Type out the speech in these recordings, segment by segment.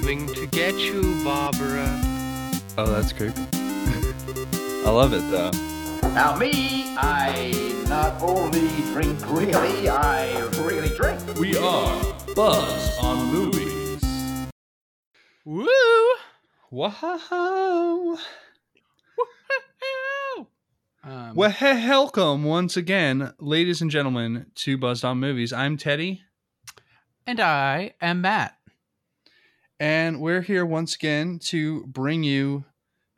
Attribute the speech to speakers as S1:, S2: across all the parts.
S1: Coming to get you, Barbara.
S2: Oh, that's creepy. I love it though.
S3: Now me, I not only drink really, I really drink.
S2: We are Buzz on Movies.
S1: Woo!
S2: Wow.
S1: Um,
S2: Well, he- welcome once again, ladies and gentlemen, to Buzzed on Movies. I'm Teddy,
S1: and I am Matt.
S2: And we're here once again to bring you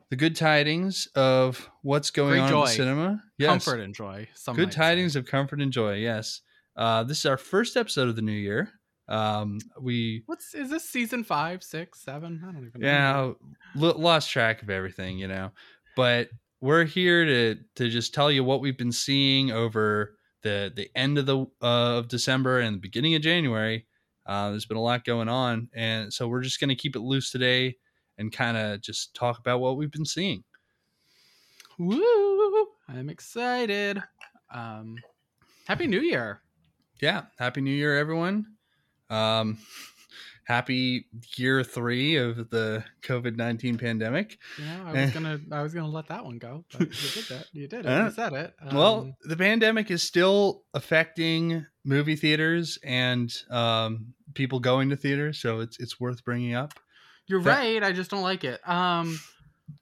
S2: the good tidings of what's going
S1: Great
S2: on in
S1: joy.
S2: the cinema. Yes.
S1: Comfort and joy. Some
S2: good
S1: might say.
S2: tidings of comfort and joy. Yes. Uh, this is our first episode of the new year. Um, we
S1: What's is this season five, six, seven? I don't even know.
S2: yeah lo- lost track of everything you know but we're here to to just tell you what we've been seeing over the the end of the uh, of december and the beginning of january uh, there's been a lot going on and so we're just going to keep it loose today and kind of just talk about what we've been seeing
S1: Woo! I'm excited. Um, Happy New Year.
S2: yeah happy new year everyone um happy year three of the covid-19 pandemic
S1: You know, I was gonna, I was gonna let that one go, but you did that. You did it.
S2: Uh,
S1: you said it.
S2: well,
S1: Um,
S2: the pandemic is still affecting movie theaters and um, people going to theaters, so it's it's worth bringing up.
S1: You're
S2: That-
S1: right. I just don't like it. Um,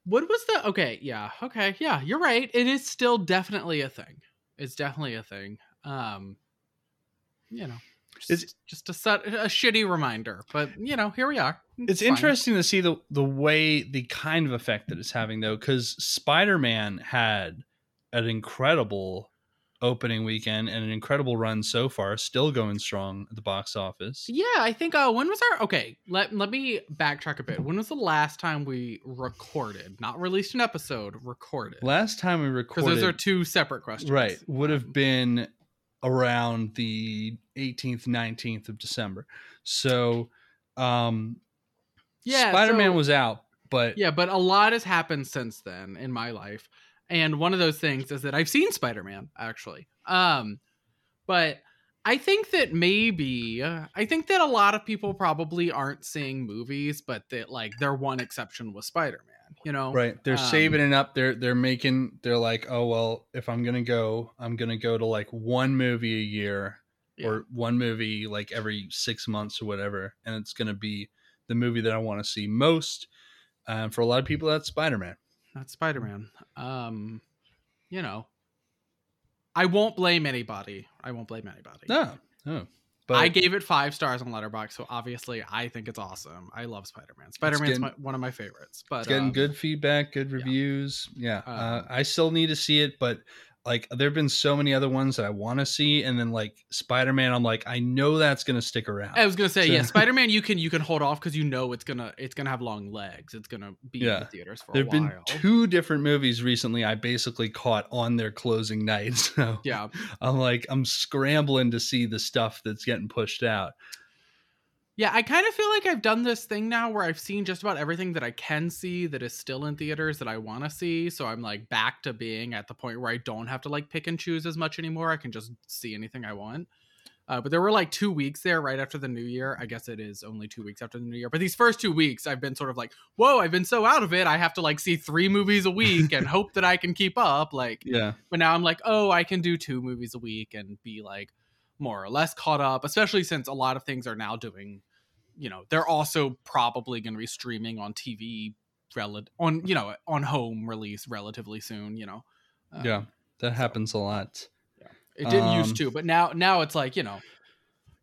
S1: what was the? Okay, yeah, okay, yeah. You're right. It is still definitely a thing. It's definitely a thing. Um, you know,
S2: It's-
S1: just, just a set, a shitty reminder. But you know, here we are.
S2: It's
S1: fine.
S2: interesting to see the the way the kind of effect that it's having though, because Spider Man had an incredible opening weekend and an incredible run so far, still going strong at the box office.
S1: Yeah, I think. Uh, when was our? Okay, let let me backtrack a bit. When was the last time we recorded? Not released an episode. Recorded.
S2: Last time we recorded Because
S1: those are two separate questions.
S2: right, would have
S1: Um,
S2: been around the 18th, 19th of December. So, um,
S1: Yeah,
S2: Spider Man
S1: so-
S2: was out, but
S1: Yeah, but a lot has happened since then in my life. And one of those things is that I've seen Spider-Man actually. Um but I think that maybe I think that a lot of people probably aren't seeing movies, but that like their one exception was Spider-Man, you know?
S2: right, they're
S1: Um,
S2: saving it up. They're they're making. They're like, oh well, if I'm gonna go, I'm gonna go to like one movie a year
S1: Yeah.
S2: or one movie like every six months or whatever, and it's gonna be the movie that I want to see most. Um, for a lot of people, that's Spider Man.
S1: That's Spider-Man. Um you know, I won't blame anybody. I won't blame anybody.
S2: No, no, but
S1: I gave it five stars on Letterboxd, so obviously I think it's awesome. I love Spider Man. Spider Man's one of my favorites. But
S2: It's getting
S1: um,
S2: good feedback, good reviews. Yeah, uh,
S1: Um,
S2: I still need to see it, but like there have been so many other ones that I want to see, and then like Spider Man, I'm like, I know that's gonna stick around.
S1: I was gonna say,
S2: So-
S1: yeah, Spider Man. You can you can hold off because you know it's gonna it's gonna have long legs. It's gonna be in the theaters for
S2: There
S1: a
S2: have been two different movies recently. I basically caught on their closing night, so
S1: yeah,
S2: I'm like, I'm scrambling to see the stuff that's getting pushed out.
S1: Yeah. I kind of feel like I've done this thing now where I've seen just about everything that I can see that is still in theaters that I want to see. So I'm like back to being at the point where I don't have to like pick and choose as much anymore. I can just see anything I want. Uh, but there were like two weeks there right after the new year. I guess it is only two weeks after the new year. But these first two weeks, I've been sort of like, whoa, I've been so out of it. I have to like see three movies a week and hope that I can keep up. Like,
S2: Yeah,
S1: but now I'm like, oh, I can do two movies a week and be like more or less caught up, especially since a lot of things are now doing, you know, they're also probably going to be streaming on TV rel- on, you know, on home release relatively soon, you know. Um,
S2: yeah, that happens a lot.
S1: It didn't
S2: Um,
S1: used to, but now now it's like, you know,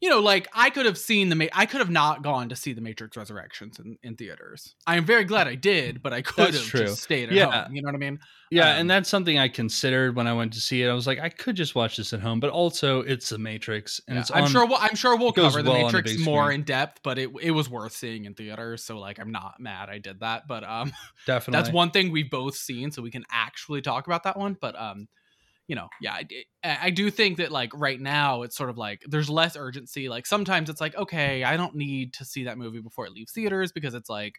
S1: you know, like I could have seen the Ma- I could have not gone to see the Matrix Resurrections in, in theaters. I am very glad I did, but I could
S2: That's
S1: have
S2: true.
S1: just stayed at
S2: Yeah.
S1: home. You know what I mean?
S2: Yeah,
S1: Um,
S2: and that's something I considered when I went to see it. I was like, I could just watch this at home, but also it's the Matrix, and
S1: Yeah,
S2: it's
S1: I'm
S2: on-
S1: sure we'll, I'm sure we'll cover the
S2: well on the
S1: Matrix more in depth, but it it was worth seeing in theaters. So like, I'm not mad I did that, but um,
S2: definitely
S1: that's one thing we've both seen, so we can actually talk about that one. But um, you know, yeah, I, I do think that like right now it's sort of like there's less urgency. Like sometimes it's like, okay, I don't need to see that movie before it leaves theaters because it's like,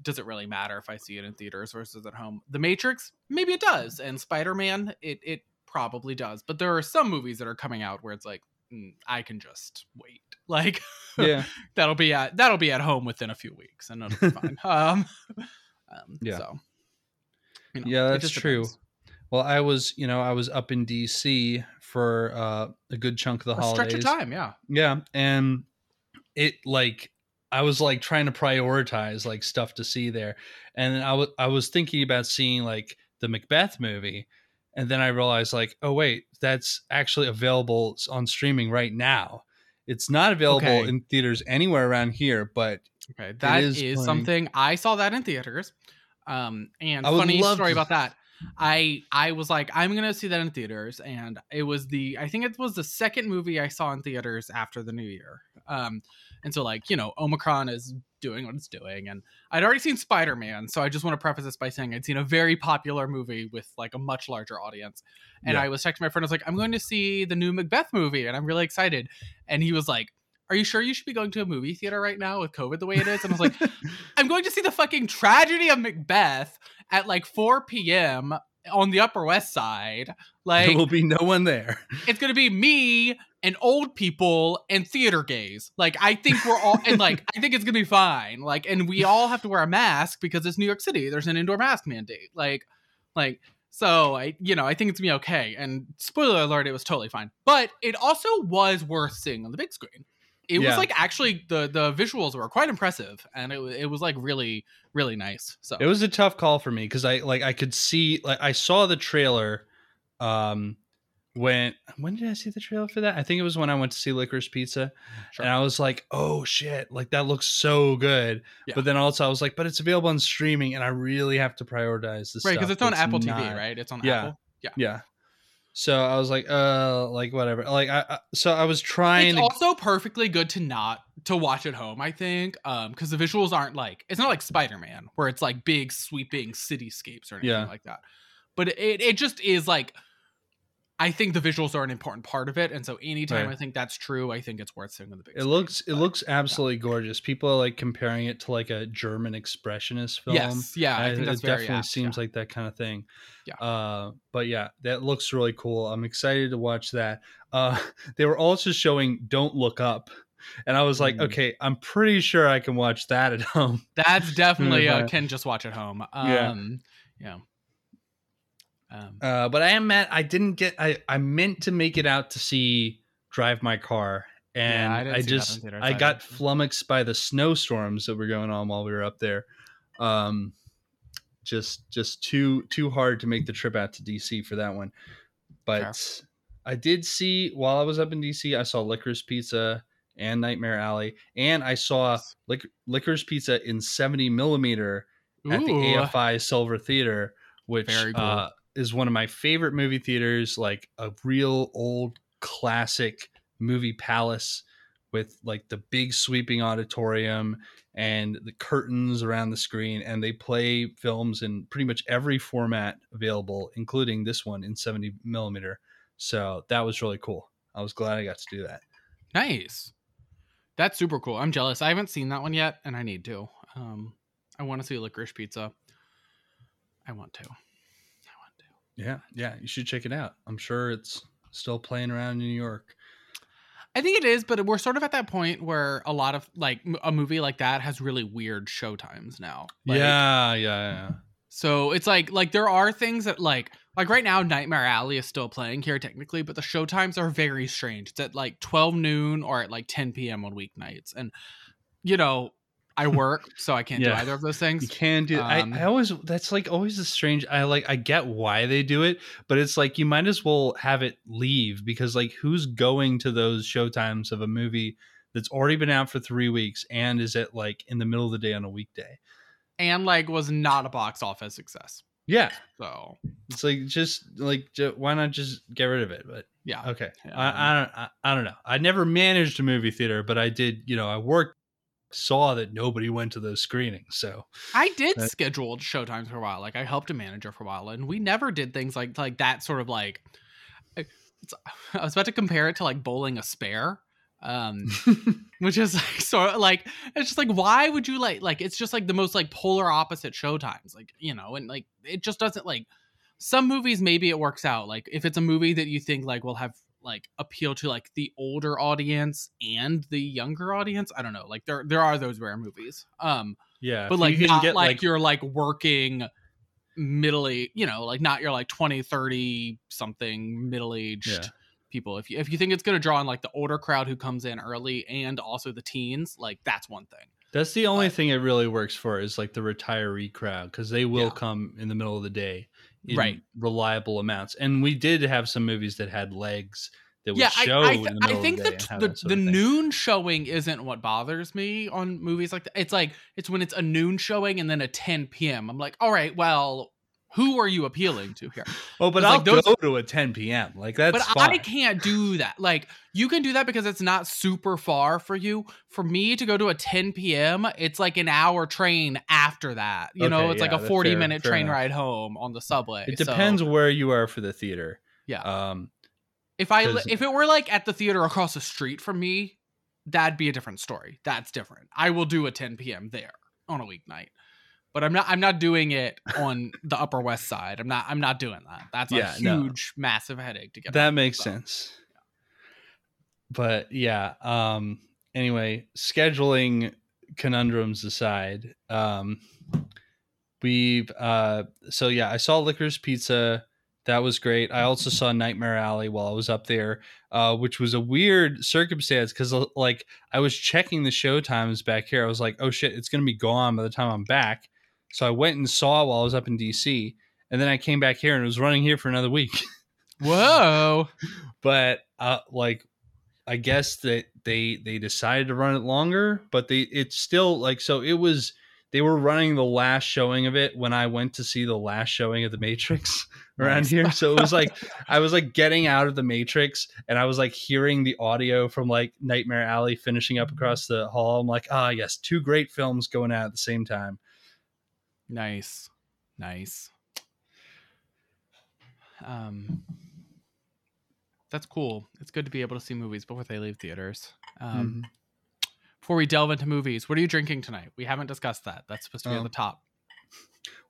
S1: does it really matter if I see it in theaters versus at home? The Matrix, maybe it does, and Spider Man, it it probably does. But there are some movies that are coming out where it's like, mm, I can just wait. Like
S2: Yeah.
S1: that'll be at that'll be at home within a few weeks, and it'll be fine. Um, um,
S2: Yeah.
S1: So, you know,
S2: Yeah, that's true.
S1: depends.
S2: Well, I was, you know, I was up in DC for uh, a good chunk of the
S1: A stretch of time, yeah.
S2: Yeah, and it like I was like trying to prioritize like stuff to see there, and I was I was thinking about seeing like the Macbeth movie, and then I realized like, oh wait, that's actually available on streaming right now. It's not available
S1: Okay.
S2: in theaters anywhere around here, but
S1: Okay, that
S2: is
S1: is, something I saw that in theaters. Um, and funny story
S2: to-
S1: about that. I I was like, I'm gonna see that in theaters, and it was the I think it was the second movie I saw in theaters after the new year. Um, and so like you know, Omicron is doing what it's doing, and I'd already seen Spider Man, so I just want to preface this by saying I'd seen a very popular movie with like a much larger audience, and
S2: Yeah.
S1: I was texting my friend, I was like, I'm going to see the new Macbeth movie, and I'm really excited, and he was like. Are you sure you should be going to a movie theater right now with COVID the way it is? And I was like, I'm going to see the fucking tragedy of Macbeth at like 4 p.m. on the Upper West Side. Like, there
S2: will be no one there.
S1: it's going to be me and old people and theater gays. Like, I think we're all, and like, I think it's going to be fine. Like, and we all have to wear a mask because it's New York City. There's an indoor mask mandate. Like, like, so I, you know, I think it's gonna be okay. And spoiler alert, it was totally fine. But it also was worth seeing on the big screen. It
S2: Yeah.
S1: was like actually the the visuals were quite impressive, and it it was like really really nice. So
S2: It was a tough call for me because I like I could see like I saw the trailer um when when did I see the trailer for that? I think it was when I went to see Licorice Pizza.
S1: Sure.
S2: And I was like, oh shit, like that looks so good.
S1: Yeah.
S2: But then also I was like, but it's available on streaming and I really have to prioritize this
S1: right because it's on Apple TV,
S2: not-
S1: right? It's on
S2: Yeah.
S1: Apple.
S2: Yeah, yeah. So I was like, uh, like whatever. Like I, I so I was trying
S1: It's
S2: to
S1: also perfectly good to not to watch at home. I think um because the visuals aren't like it's not like Spider Man where it's like big sweeping cityscapes or anything
S2: Yeah.
S1: like that. But it it just is like. I think the visuals are an important part of it, and so anytime
S2: Right.
S1: I think that's true, I think it's worth seeing on the big.
S2: it
S1: screen.
S2: looks it looks absolutely gorgeous. People are like comparing it to like a German expressionist film.
S1: Yes, yeah, I think
S2: it definitely
S1: apt,
S2: seems
S1: yeah.
S2: like that kind of thing.
S1: Yeah.
S2: Uh, but yeah, that looks really cool. I'm excited to watch that. Uh, they were also showing "Don't Look Up," and I was like,
S1: Mm.
S2: okay, I'm pretty sure I can watch that at home.
S1: That's definitely uh,
S2: But-
S1: can just watch at home.
S2: Yeah.
S1: Um, yeah. Um,
S2: Uh, but I am mad. I didn't get. I I meant to make it out to see Drive My Car, and
S1: I
S2: I,
S1: didn't see that in
S2: just I
S1: either.
S2: got flummoxed by the snowstorms that were going on while we were up there. Um, just just too too hard to make the trip out to DC for that one. But I did see while I was up in DC, I saw Licorice Pizza and Nightmare Alley, and I saw Lic- Licorice Pizza in seventy millimeter at the
S1: ooh,
S2: AFI Silver Theater, which
S1: Very cool.
S2: uh, is one of my favorite movie theaters, like a real old classic movie palace with like the big sweeping auditorium and the curtains around the screen. And they play films in pretty much every format available, including this one in 70 millimeter. So that was really cool. I was glad I got to do that.
S1: Nice. That's super cool. I'm jealous. I haven't seen that one yet, and I need to. Um, I want to see Licorice Pizza. I want to. I want to.
S2: Yeah. Yeah. You should check it out. I'm sure it's still playing around in New York.
S1: I think it is, but we're sort of at that point where a lot of like a movie like that has really weird show times now. Like,
S2: yeah, yeah, yeah.
S1: So it's like like there are things that like like right now Nightmare Alley is still playing here technically, but the show times are very strange. It's at like 12 noon or at like 10 p.m. on weeknights. And you know, I work, so I can't do either of those things.
S2: You can do.
S1: Um,
S2: I, I always that's like always a strange. I like I get why they do it, but it's like you might as well have it leave because like who's going to those showtimes of a movie that's already been out for three weeks and is it like in the middle of the day on a weekday?
S1: And like was not a box office success.
S2: Yeah,
S1: So
S2: it's like just like ju- why not just get rid of it? But
S1: yeah.
S2: okay,
S1: Um,
S2: I, I don't I, I don't know. I never managed a movie theater, but I did. You know, I worked saw that nobody went to those screenings, so
S1: I did
S2: That-
S1: scheduled showtimes for a while. Like I helped a manager for a while, and we never did things like like that sort of like. It's, I was about to compare it to like bowling a spare, um, which is like sort of like it's just like why would you like like it's just like the most like polar opposite showtimes, like you know, and like it just doesn't like some movies maybe it works out like if it's a movie that you think like will have like appeal to like the older audience and the younger audience. I don't know. Like there there are those rare movies. Um
S2: Yeah,
S1: but like
S2: you can
S1: not like, you're like working middle age, you know, like not you're like 20, 30 something middle-aged
S2: Yeah.
S1: people. If you if you think it's going to draw in like the older crowd who comes in early and also the teens, like that's one thing.
S2: That's the only
S1: But-
S2: thing it really works for is like the retiree crowd because they will
S1: Yeah.
S2: come in the middle of the day
S1: Right.
S2: reliable amounts. And we did have some movies that had legs that would
S1: yeah,
S2: show
S1: I, I, th- I think the
S2: the day. and have
S1: the, the noon showing isn't what bothers me on movies like that. It's like it's when it's a noon showing and then a 10 p.m. I'm like, all right, well, who are you appealing to here?
S2: Oh, but I'll
S1: like those-
S2: go to a 10 p.m. Like that's
S1: but
S2: fine.
S1: I can't do that. Like you can do that because it's not super far for you. For me to go to a 10 p.m., it's like an hour train after that. You know,
S2: Okay,
S1: it's like a 40
S2: fair-
S1: minute
S2: fair
S1: train
S2: enough.
S1: ride home on the subway.
S2: It
S1: So,
S2: depends where you are for the theater.
S1: Yeah.
S2: Um,
S1: if I if it were like at the theater across the street from me, that'd be a different story. That's different. I will do a 10 p.m. there on a weeknight. But I'm not I'm not doing it on the Upper West Side. I'm not I'm not doing that. That's a
S2: Yeah, no.
S1: huge massive headache to get.
S2: that makes
S1: so.
S2: sense. But yeah, um anyway, scheduling conundrums aside, um we've uh so yeah, I saw Licorice Pizza. That was great. I also saw Nightmare Alley while I was up there, uh, which was a weird circumstance because like I was checking the show times back here. I was like, oh shit, it's gonna be gone by the time I'm back. So I went and saw it while I was up in DC, and then I came back here and it was running here for another week.
S1: Whoa.
S2: but uh like i guess that they they decided to run it longer but they it's still like so it was they were running the last showing of it when i went to see the last showing of the matrix around
S1: Nice.
S2: here so it was like i was like getting out of the matrix and i was like hearing the audio from like nightmare alley finishing up across the hall i'm like ah yes two great films going out at the same time
S1: Nice. Nice. Um That's cool. It's good to be able to see movies before they leave theaters. Um before we delve into movies, what are you drinking tonight? We haven't discussed that. That's supposed to be
S2: Oh.
S1: at the top.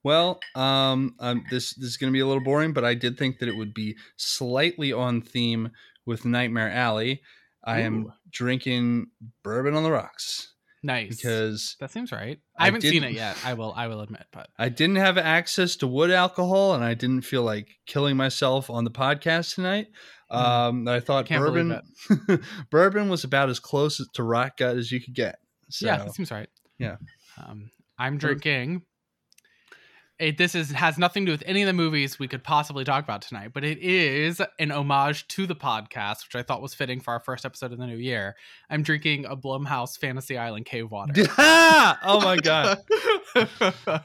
S2: Well, um, um, this this is going to be a little boring, but I did think that it would be slightly on theme with Nightmare Alley. I am drinking bourbon on the rocks
S1: Nice.
S2: because
S1: that seems right.
S2: I
S1: I haven't seen it yet. I will I will admit, but
S2: I didn't have access to wood alcohol, and I didn't feel like killing myself on the podcast tonight. Um, I thought.
S1: Can't
S2: bourbon bourbon was about as close to rock gut as you could get. So,
S1: yeah, that seems right.
S2: yeah.
S1: Um, I'm drinking. It, this is has nothing to do with any of the movies we could possibly talk about tonight, but it is an homage to the podcast, which I thought was fitting for our first episode of the new year. I'm drinking a Blumhouse Fantasy Island cave water.
S2: oh my god!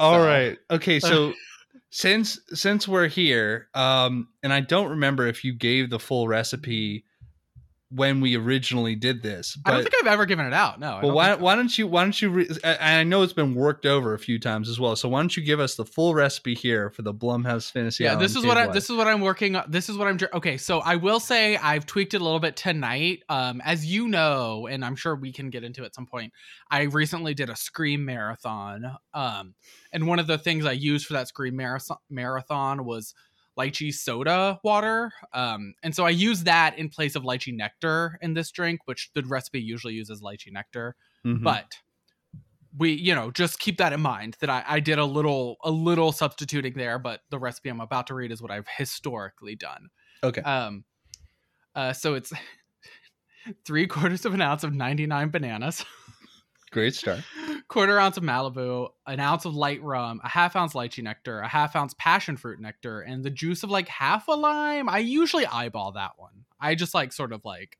S2: All
S1: So-
S2: right. Okay. So since since we're here, um, and I don't remember if you gave the full recipe when we originally did this,
S1: I don't think I've ever given it out. No.
S2: But why why don't you why don't you? Re- I, I know it's been worked over a few times as well. So why don't you give us the full recipe here for the Blumhouse Fantasy?
S1: yeah
S2: Island
S1: this is what I, this is what I'm working on this is what i'm okay so i will say i've tweaked it a little bit tonight um as you know and i'm sure we can get into it at some point i recently did a scream marathon um and one of the things i used for that scream marathon marathon was lychee soda water um and so i use that in place of lychee nectar in this drink which the recipe usually uses lychee nectar
S2: Mhm.
S1: but we you know just keep that in mind that I, I did a little a little substituting there but the recipe i'm about to read is what i've historically done
S2: Okay.
S1: um uh so it's three quarters of an ounce of 99 bananas
S2: great start.
S1: quarter ounce of malibu an ounce of light rum a half ounce lychee nectar a half ounce passion fruit nectar and the juice of like half a lime i usually eyeball that one i just like sort of like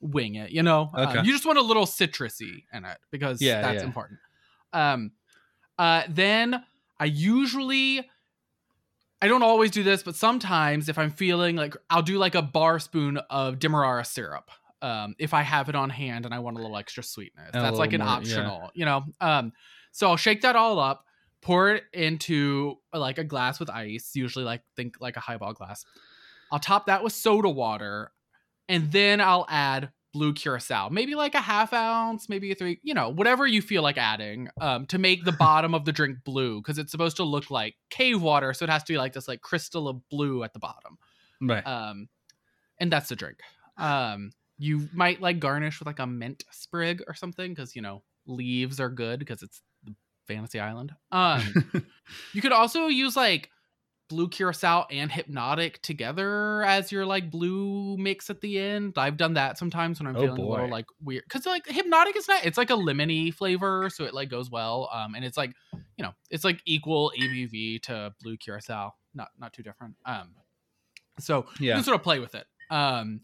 S1: wing it you know Um,
S2: Okay.
S1: you just want a little citrusy in it because
S2: Yeah,
S1: that's
S2: yeah.
S1: important um uh then i usually I don't always do this, but sometimes if I'm feeling like I'll do like a bar spoon of Demerara syrup. Um, if I have it on hand and I want a little extra sweetness.
S2: A
S1: That's like an
S2: more, yeah.
S1: optional, you know. Um, so I'll shake that all up, pour it into like a glass with ice, usually like think like a highball glass. I'll top that with soda water, and then I'll add blue curacao, maybe like a half ounce, maybe a three, you know, whatever you feel like adding, um, to make the bottom of the drink blue because it's supposed to look like cave water, so it has to be like this like crystal of blue at the bottom.
S2: Right.
S1: Um, and that's the drink. Um, you might like garnish with like a mint sprig or something because you know leaves are good because it's the fantasy island. Um, you could also use like blue curacao and Hpnotiq together as your like blue mix at the end. I've done that sometimes when I'm
S2: Oh,
S1: feeling a little like weird because like Hpnotiq is not. It's like a lemony flavor, so it like goes well. Um, and it's like you know it's like equal ABV to blue curacao, not not too different. Um, so you
S2: yeah.
S1: can sort of play with it. Um,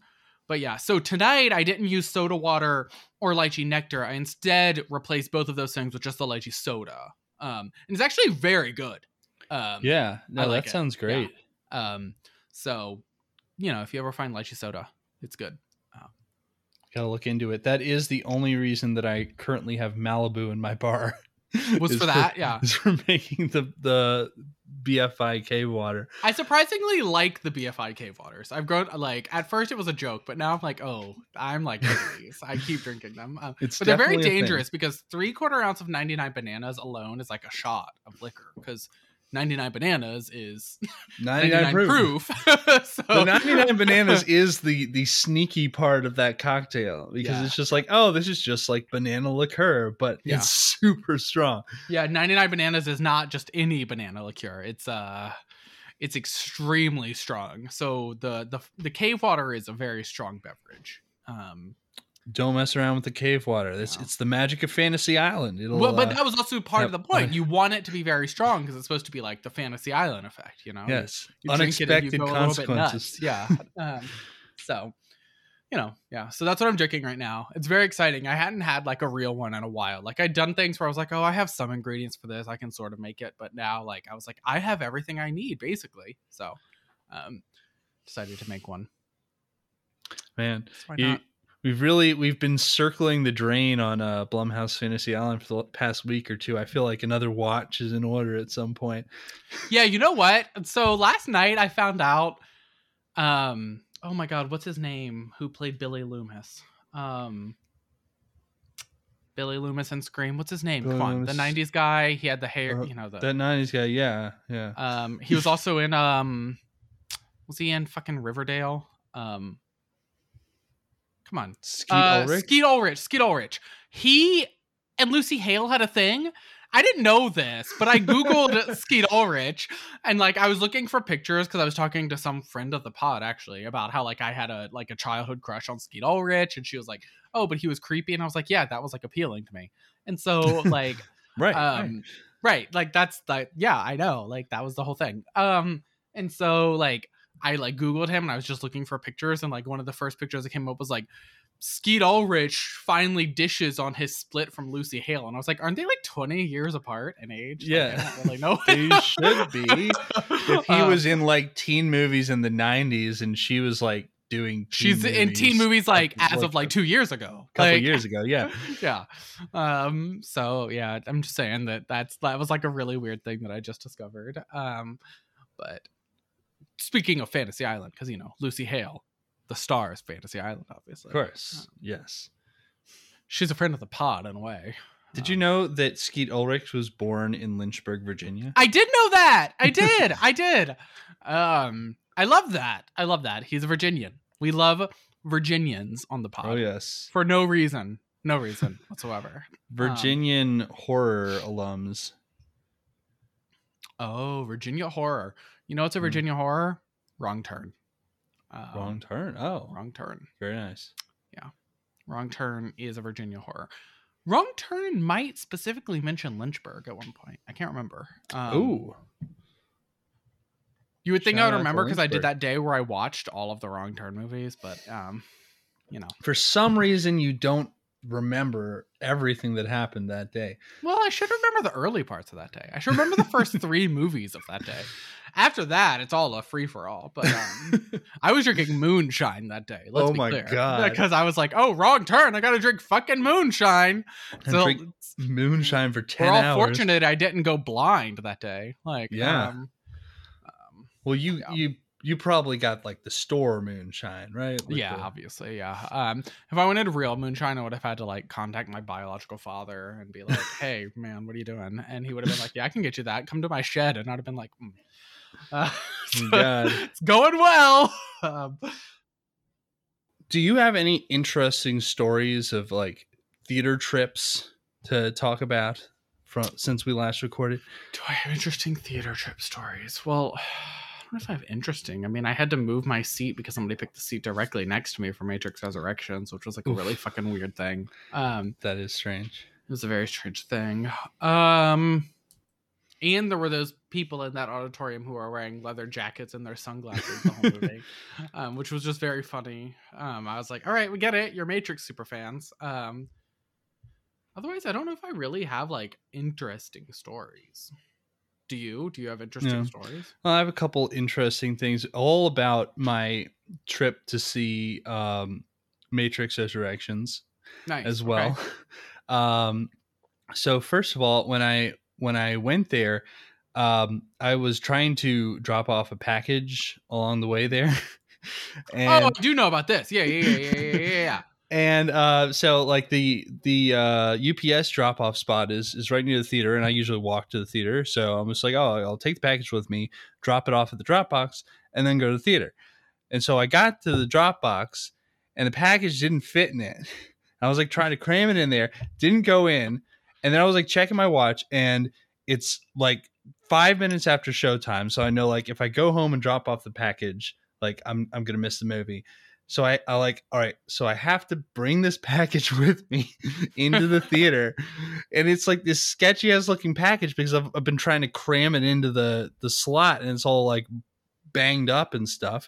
S1: but yeah, so tonight I didn't use soda water or lychee nectar. I instead replaced both of those things with just the lychee soda. Um, and it's actually very good. Um,
S2: Yeah. No,
S1: like
S2: that
S1: it.
S2: sounds great.
S1: Um, so you know, if you ever find lychee soda, it's good.
S2: Gotta look into it. That is the only reason that I currently have Malibu in my bar.
S1: Was for that, yeah.
S2: Is for making the the BFI cave water.
S1: I surprisingly like the BFI cave waters. I've grown like at first it was a joke, but now I'm like, oh, I'm like these. I keep drinking them. Um,
S2: It's
S1: but they're very
S2: definitely a thing.
S1: dangerous because three quarter ounce of 99 bananas alone is like a shot of liquor because 99 bananas is
S2: 99,
S1: 99
S2: proof.
S1: proof. so,
S2: The 99 bananas is the the sneaky part of that cocktail because
S1: Yeah.
S2: it's just like, oh, this is just like banana liqueur, but
S1: Yeah.
S2: it's super strong.
S1: yeah, 99 bananas is not just any banana liqueur. It's uh it's extremely strong. So the the the cave water is a very strong beverage. Um
S2: Don't mess around with the cave water. That's
S1: No.
S2: it's the magic of Fantasy Island. It'll
S1: well, but
S2: uh,
S1: that was also part of the point. You want it to be very strong because it's supposed to be like the fantasy island effect, you know?
S2: yes,
S1: You drink it and you
S2: unexpected
S1: go a little bit
S2: consequences.
S1: Yeah. Um, so, you know, yeah. So that's what I'm drinking right now. It's very exciting. I hadn't had like a real one in a while. Like I'd done things where I was like, oh, I have some ingredients for this. I can sort of make it. But now, like, I was like, I have everything I need basically. So, um, decided to make one.
S2: Man,
S1: So why
S2: you,
S1: not?
S2: We've really we've been circling the drain on uh, Blumhouse Fantasy Island for the past week or two. I feel like another watch is in order at some point.
S1: Yeah, you know what? So last night I found out um oh my god, what's his name? Who played Billy Loomis? Um Billy Loomis and Scream. What's his name?
S2: Billy
S1: Come on.
S2: Loomis.
S1: The 90s guy. He had the hair,
S2: Uh,
S1: you know, the
S2: That '90s guy, yeah, yeah.
S1: um he was also in um was he in fucking Riverdale? Um Come on.
S2: Skeet
S1: Uh,
S2: Ulrich.
S1: Skeet Ulrich. Skeet Ulrich. He and Lucy Hale had a thing. I didn't know this, but I googled Skeet Ulrich and like I was looking for pictures because I was talking to some friend of the pod actually about how like I had a like a childhood crush on Skeet Ulrich, and she was like, "Oh, but he was creepy," and I was like, "Yeah, that was like appealing to me." And so like
S2: right. right.
S1: um right like that's like yeah i know like that was the whole thing um and so like i like googled him and i was just looking for pictures and like one of the first pictures that came up was like skeet ulrich finally dishes on his split from lucy hale and i was like aren't they like 20 years apart in age
S2: Yeah.
S1: really know
S2: They should be. If he
S1: Uh,
S2: was in like teen movies in the '90s and she was like doing,
S1: she's in teen movies like as of like two years ago
S2: a couple
S1: Like,
S2: years ago, yeah.
S1: yeah um so yeah i'm just saying that that's that was like a really weird thing that i just discovered um but speaking of fantasy island because you know lucy hale the star is fantasy island obviously.
S2: Of course, um, yes.
S1: she's a friend of the pod in a way.
S2: Did you um, know that Skeet Ulrich was born in Lynchburg, Virginia?
S1: i did know that! I did! I did! Um i love that! I love that. He's a virginian. We love virginians on the pod.
S2: Oh yes,
S1: for no reason. No reason whatsoever.
S2: Um, virginian horror alums.
S1: oh virginia horror you know it's a
S2: Hmm.
S1: virginia horror wrong turn um,
S2: Wrong turn. Oh,
S1: wrong turn
S2: very nice.
S1: Yeah, wrong Turn is a Virginia horror. Wrong Turn might specifically mention Lynchburg at one point. I can't remember. Um,
S2: Ooh,
S1: you would think
S2: shout
S1: I would remember because I did that day where I watched all of the Wrong Turn movies, but um, you know.
S2: for some reason you don't remember everything that happened that day.
S1: Well, I should remember the early parts of that day. I should remember the first three movies of that day. After that, it's all a free for all. But um, I was drinking moonshine that day. Let's
S2: Oh my
S1: clear.
S2: God.
S1: Because I was like, "Oh, wrong turn! I got to drink fucking moonshine."
S2: And
S1: so
S2: moonshine for ten.
S1: we're all
S2: hours.
S1: fortunate I didn't go blind that day. Like,
S2: Yeah.
S1: um, um,
S2: Well, you
S1: Yeah.
S2: you you probably got like the store moonshine, right? Like
S1: yeah,
S2: the-
S1: obviously, yeah. Um, if I wanted real moonshine, I would have had to like contact my biological father and be like, "Hey, man, what are you doing?" And he would have been like, "Yeah, I can get you that. Come to my shed." And I'd have been like, mm. uh, so
S2: God.
S1: "It's going well." Um,
S2: Do you have any interesting stories of like theater trips to talk about from since we last recorded?
S1: Do I have interesting theater trip stories? Well, I don't know if I have interesting. I mean, I had to move my seat because somebody picked the seat directly next to me for Matrix Resurrections, which was like a really fucking weird thing. Um,
S2: That is strange.
S1: it was a very strange thing. Um, and there were those people in that auditorium who were wearing leather jackets and their sunglasses the whole movie, um, which was just very funny. Um, I was like, all right, we get it. You're Matrix super fans. Um, otherwise, I don't know if I really have like interesting stories. Do you? Do you have interesting
S2: No.
S1: stories?
S2: Well, I have a couple interesting things all about my trip to see um, Matrix Resurrections.
S1: Nice.
S2: as
S1: okay.
S2: well. Um, so first of all, when I when I went there, um, I was trying to drop off a package along the way there, and
S1: oh, I do know about this. Yeah, yeah, yeah, yeah, yeah, yeah.
S2: And uh, so like the the uh, UPS drop off spot is is right near the theater, and I usually walk to the theater. So I'm just like, oh, I'll take the package with me, drop it off at the drop box, and then go to the theater. And so I got to the drop box, and the package didn't fit in it. I was like trying to cram it in there, didn't go in, and then I was like checking my watch, and it's like five minutes after showtime. So I know like if I go home and drop off the package, like I'm I'm gonna miss the movie. So I, I like, all right, so I have to bring this package with me into the theater. And it's like this sketchy ass looking package because I've, I've been trying to cram it into the, the slot and it's all like banged up and stuff.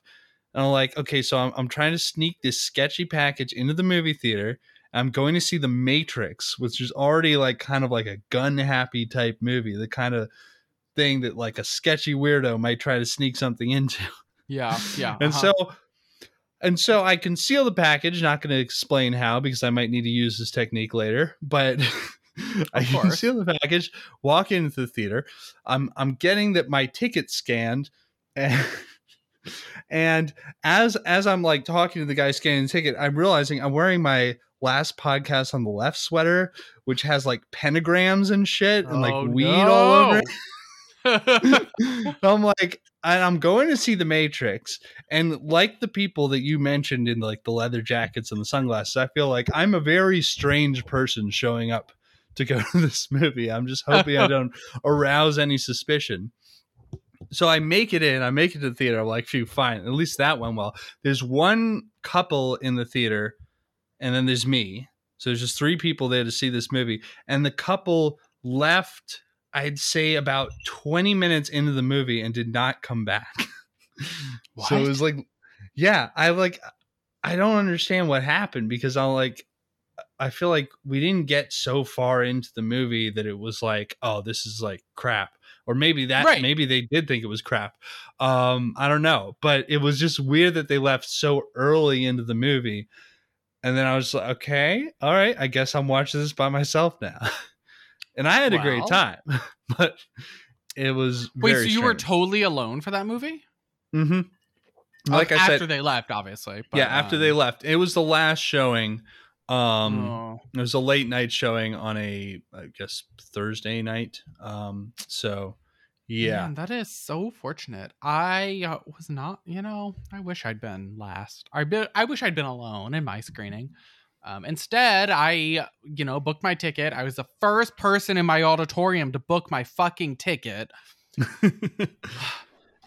S2: And I'm like, okay, so I'm, I'm trying to sneak this sketchy package into the movie theater. I'm going to see The Matrix, which is already like kind of like a gun happy type movie, the kind of thing that like a sketchy weirdo might try to sneak something into
S1: Yeah, yeah.
S2: and
S1: uh-huh.
S2: so and so I conceal the package. Not going to explain how because I might need to use this technique later. But I
S1: course.
S2: conceal the package, walk into the theater. I'm I'm getting that my ticket scanned, and, and as as I'm like talking to the guy scanning the ticket, I'm realizing I'm wearing my last podcast on the left sweater, which has like pentagrams and shit and like
S1: Oh,
S2: weed all over it. I'm like, and I'm going to see the Matrix, and like the people that you mentioned in like the leather jackets and the sunglasses, I feel like I'm a very strange person showing up to go to this movie. I'm just hoping I don't arouse any suspicion. So I make it in, I make it to the theater. I'm like, phew, fine. At least that went well. There's one couple in the theater, and then there's me. So there's just three people there to see this movie. And the couple left, I'd say about 20 minutes into the movie and did not come back. so it was like, yeah, I like, I don't understand what happened because I'm like, I feel like we didn't get so far into the movie that it was like, oh, this is like crap. Or maybe that,
S1: Right.
S2: maybe they did think it was crap. Um, I don't know. But it was just weird that they left so early into the movie. And then I was like, okay, all right, I guess I'm watching this by myself now. and I had a great time, but it was
S1: Wait, so you were totally alone for that movie?
S2: Mm-hmm. Like
S1: Uh,
S2: I
S1: after
S2: said, after
S1: they left, obviously. but,
S2: yeah, after
S1: um,
S2: they left, it was the last showing. Um,
S1: oh.
S2: it was a late night showing on a, I guess Thursday night. Um, so yeah,
S1: Man, that is so fortunate. I uh, was not, you know, I wish I'd been last. I be, I wish I'd been alone in my screening. Um, instead, I, you know, booked my ticket. I was the first person in my auditorium to book my fucking ticket.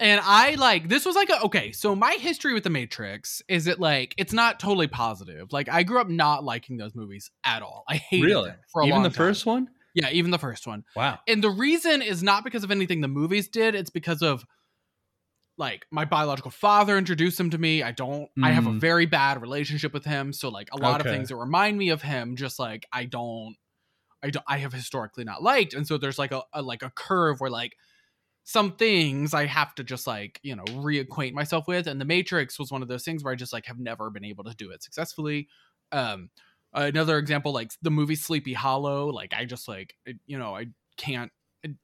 S1: And I like this was like a okay, so my history with the Matrix is it like it's not totally positive. Like I grew up not liking those movies at all. I hated
S2: really,
S1: them for a
S2: even the
S1: time.
S2: first one.
S1: Yeah, even the first one.
S2: Wow.
S1: And the reason is not because of anything the movies did, it's because of like my biological father introduced him to me. I don't I have a
S2: Mm.
S1: very bad relationship with him, so like a lot
S2: Okay.
S1: of things that remind me of him just like I don't I don't I have historically not liked. And so there's like a, a like a curve where like some things I have to just like, you know, reacquaint myself with. And the Matrix was one of those things where I just like have never been able to do it successfully. Um another example, like the movie Sleepy Hollow, like I just like you know, I can't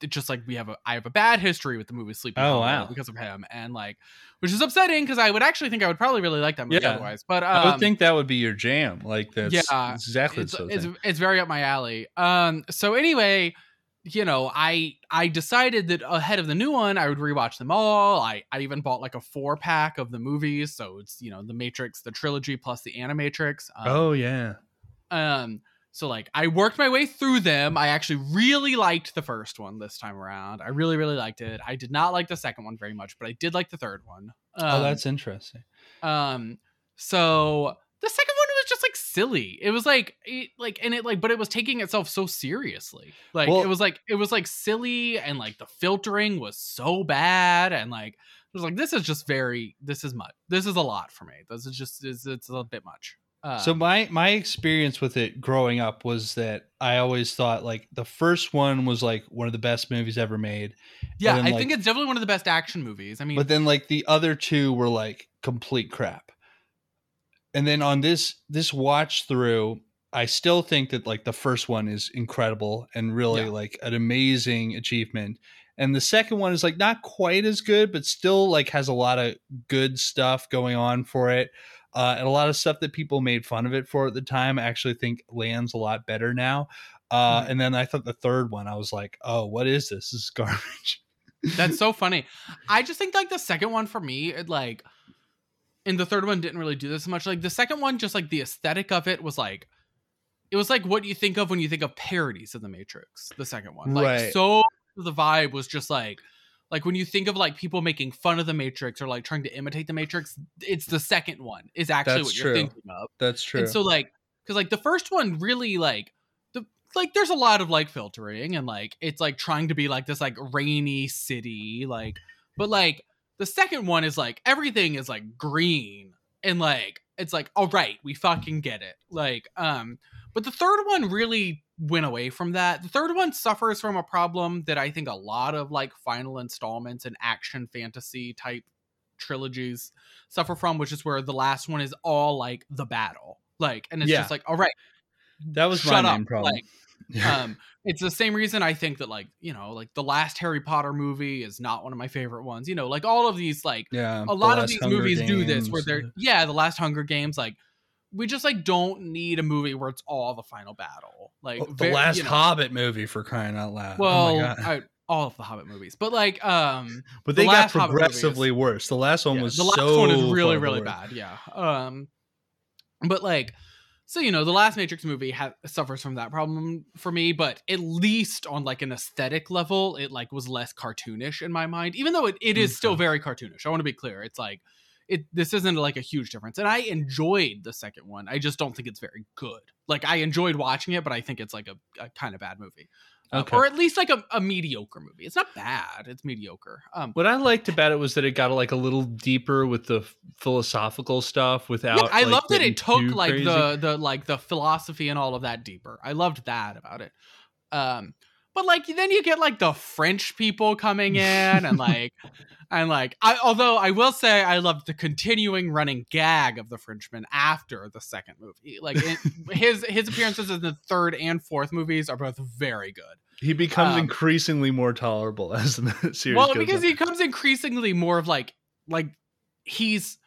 S1: just like we have a I have a bad history with the movie Sleepy
S2: Oh, wow.
S1: because of him. And like which is upsetting because I would actually think I would probably really like that movie
S2: Yeah.
S1: otherwise. But um,
S2: I would think that would be your jam. Like that's
S1: yeah,
S2: exactly
S1: it's,
S2: so.
S1: it's, it's very up my alley. Um, so anyway, you know, I I decided that ahead of the new one, I would rewatch them all. I I even bought like a four pack of the movies, so it's you know the Matrix, the trilogy plus the Animatrix. Um,
S2: oh yeah.
S1: um. So like I worked my way through them. I actually really liked the first one this time around. I really really liked it. I did not like the second one very much, but I did like the third one. Um,
S2: oh, that's interesting.
S1: um. So the second one was just like silly. It was like it, like and it like but it was taking itself so seriously. Like
S2: Well-
S1: it was like it was like silly and like the filtering was so bad and like it was like this is just very this is much. This is a lot for me. This is just it's, it's a bit much. Uh,
S2: so my my experience with it growing up was that I always thought like the first one was like one of the best movies ever made,
S1: yeah,
S2: then,
S1: I
S2: like-
S1: think it's definitely one of the best action movies. I mean,
S2: but then like the other two were like complete crap. And then on this this watch through, I still think that like the first one is incredible and really
S1: Yeah.
S2: like an amazing achievement. And the second one is like not quite as good, but still like has a lot of good stuff going on for it. Uh, and a lot of stuff that people made fun of it for at the time, I actually think lands a lot better now. Uh,
S1: Mhm.
S2: And then I thought the third one, I was like, oh, what is this? This is garbage.
S1: That's so funny. I just think like the second one for me, it like, and the third one didn't really do this much. Like the second one, just like the aesthetic of it was like, it was like what you think of when you think of parodies of the Matrix. The second one, like
S2: Right.
S1: so the vibe was just like, like when you think of like people making fun of the Matrix or like trying to imitate the Matrix, it's the second one is actually
S2: That's
S1: what
S2: true.
S1: you're thinking of.
S2: That's true.
S1: And so like because like the first one really like the like there's a lot of like filtering and like it's like trying to be like this like rainy city like but like the second one is like everything is like green and like it's like all right we fucking get it like um but the third one really went away from that the third one suffers from a problem that i think a lot of like final installments and action fantasy type trilogies suffer from which is where the last one is all like the battle like and it's
S2: Yeah.
S1: just like all right
S2: that was
S1: shut
S2: my
S1: up
S2: problem.
S1: like um it's the same reason i think that like you know like the last harry potter movie is not one of my favorite ones you know like all of these like
S2: yeah,
S1: a lot of these
S2: Hunger
S1: movies do this where they're yeah the last hunger games like we just like don't need a movie where it's all the final battle like
S2: Oh, the
S1: ver-
S2: last
S1: you know,
S2: Hobbit movie for crying out loud. oh
S1: well
S2: my God.
S1: I, all of the hobbit movies but like um
S2: but
S1: the
S2: they got
S1: last Hobbit
S2: progressively worse. The last one
S1: yeah,
S2: was
S1: the last
S2: so
S1: one is really really
S2: worse.
S1: bad yeah um but like so you know the last matrix movie ha- suffers from that problem for me but at least on like an aesthetic level it like was less cartoonish in my mind even though it, it is still very cartoonish i want to be clear it's like it this isn't like a huge difference and i enjoyed the second one i just don't think it's very good like i enjoyed watching it but i think it's like a, a kind of bad movie Uh, or at least like a, a mediocre movie it's not bad it's mediocre um
S2: What I liked about it was that it got like a little deeper with the philosophical stuff without.
S1: Yeah, I
S2: like,
S1: love that it took like
S2: crazy.
S1: the the like the philosophy and all of that deeper. I loved that about it. Um but like then you get like the French people coming in and like and like I although I will say I loved the continuing running gag of the Frenchman after the second movie. Like it, his his appearances in the third and fourth movies are both very good.
S2: He becomes
S1: um,
S2: increasingly more tolerable as the series
S1: well because
S2: on.
S1: he becomes increasingly more of like like he's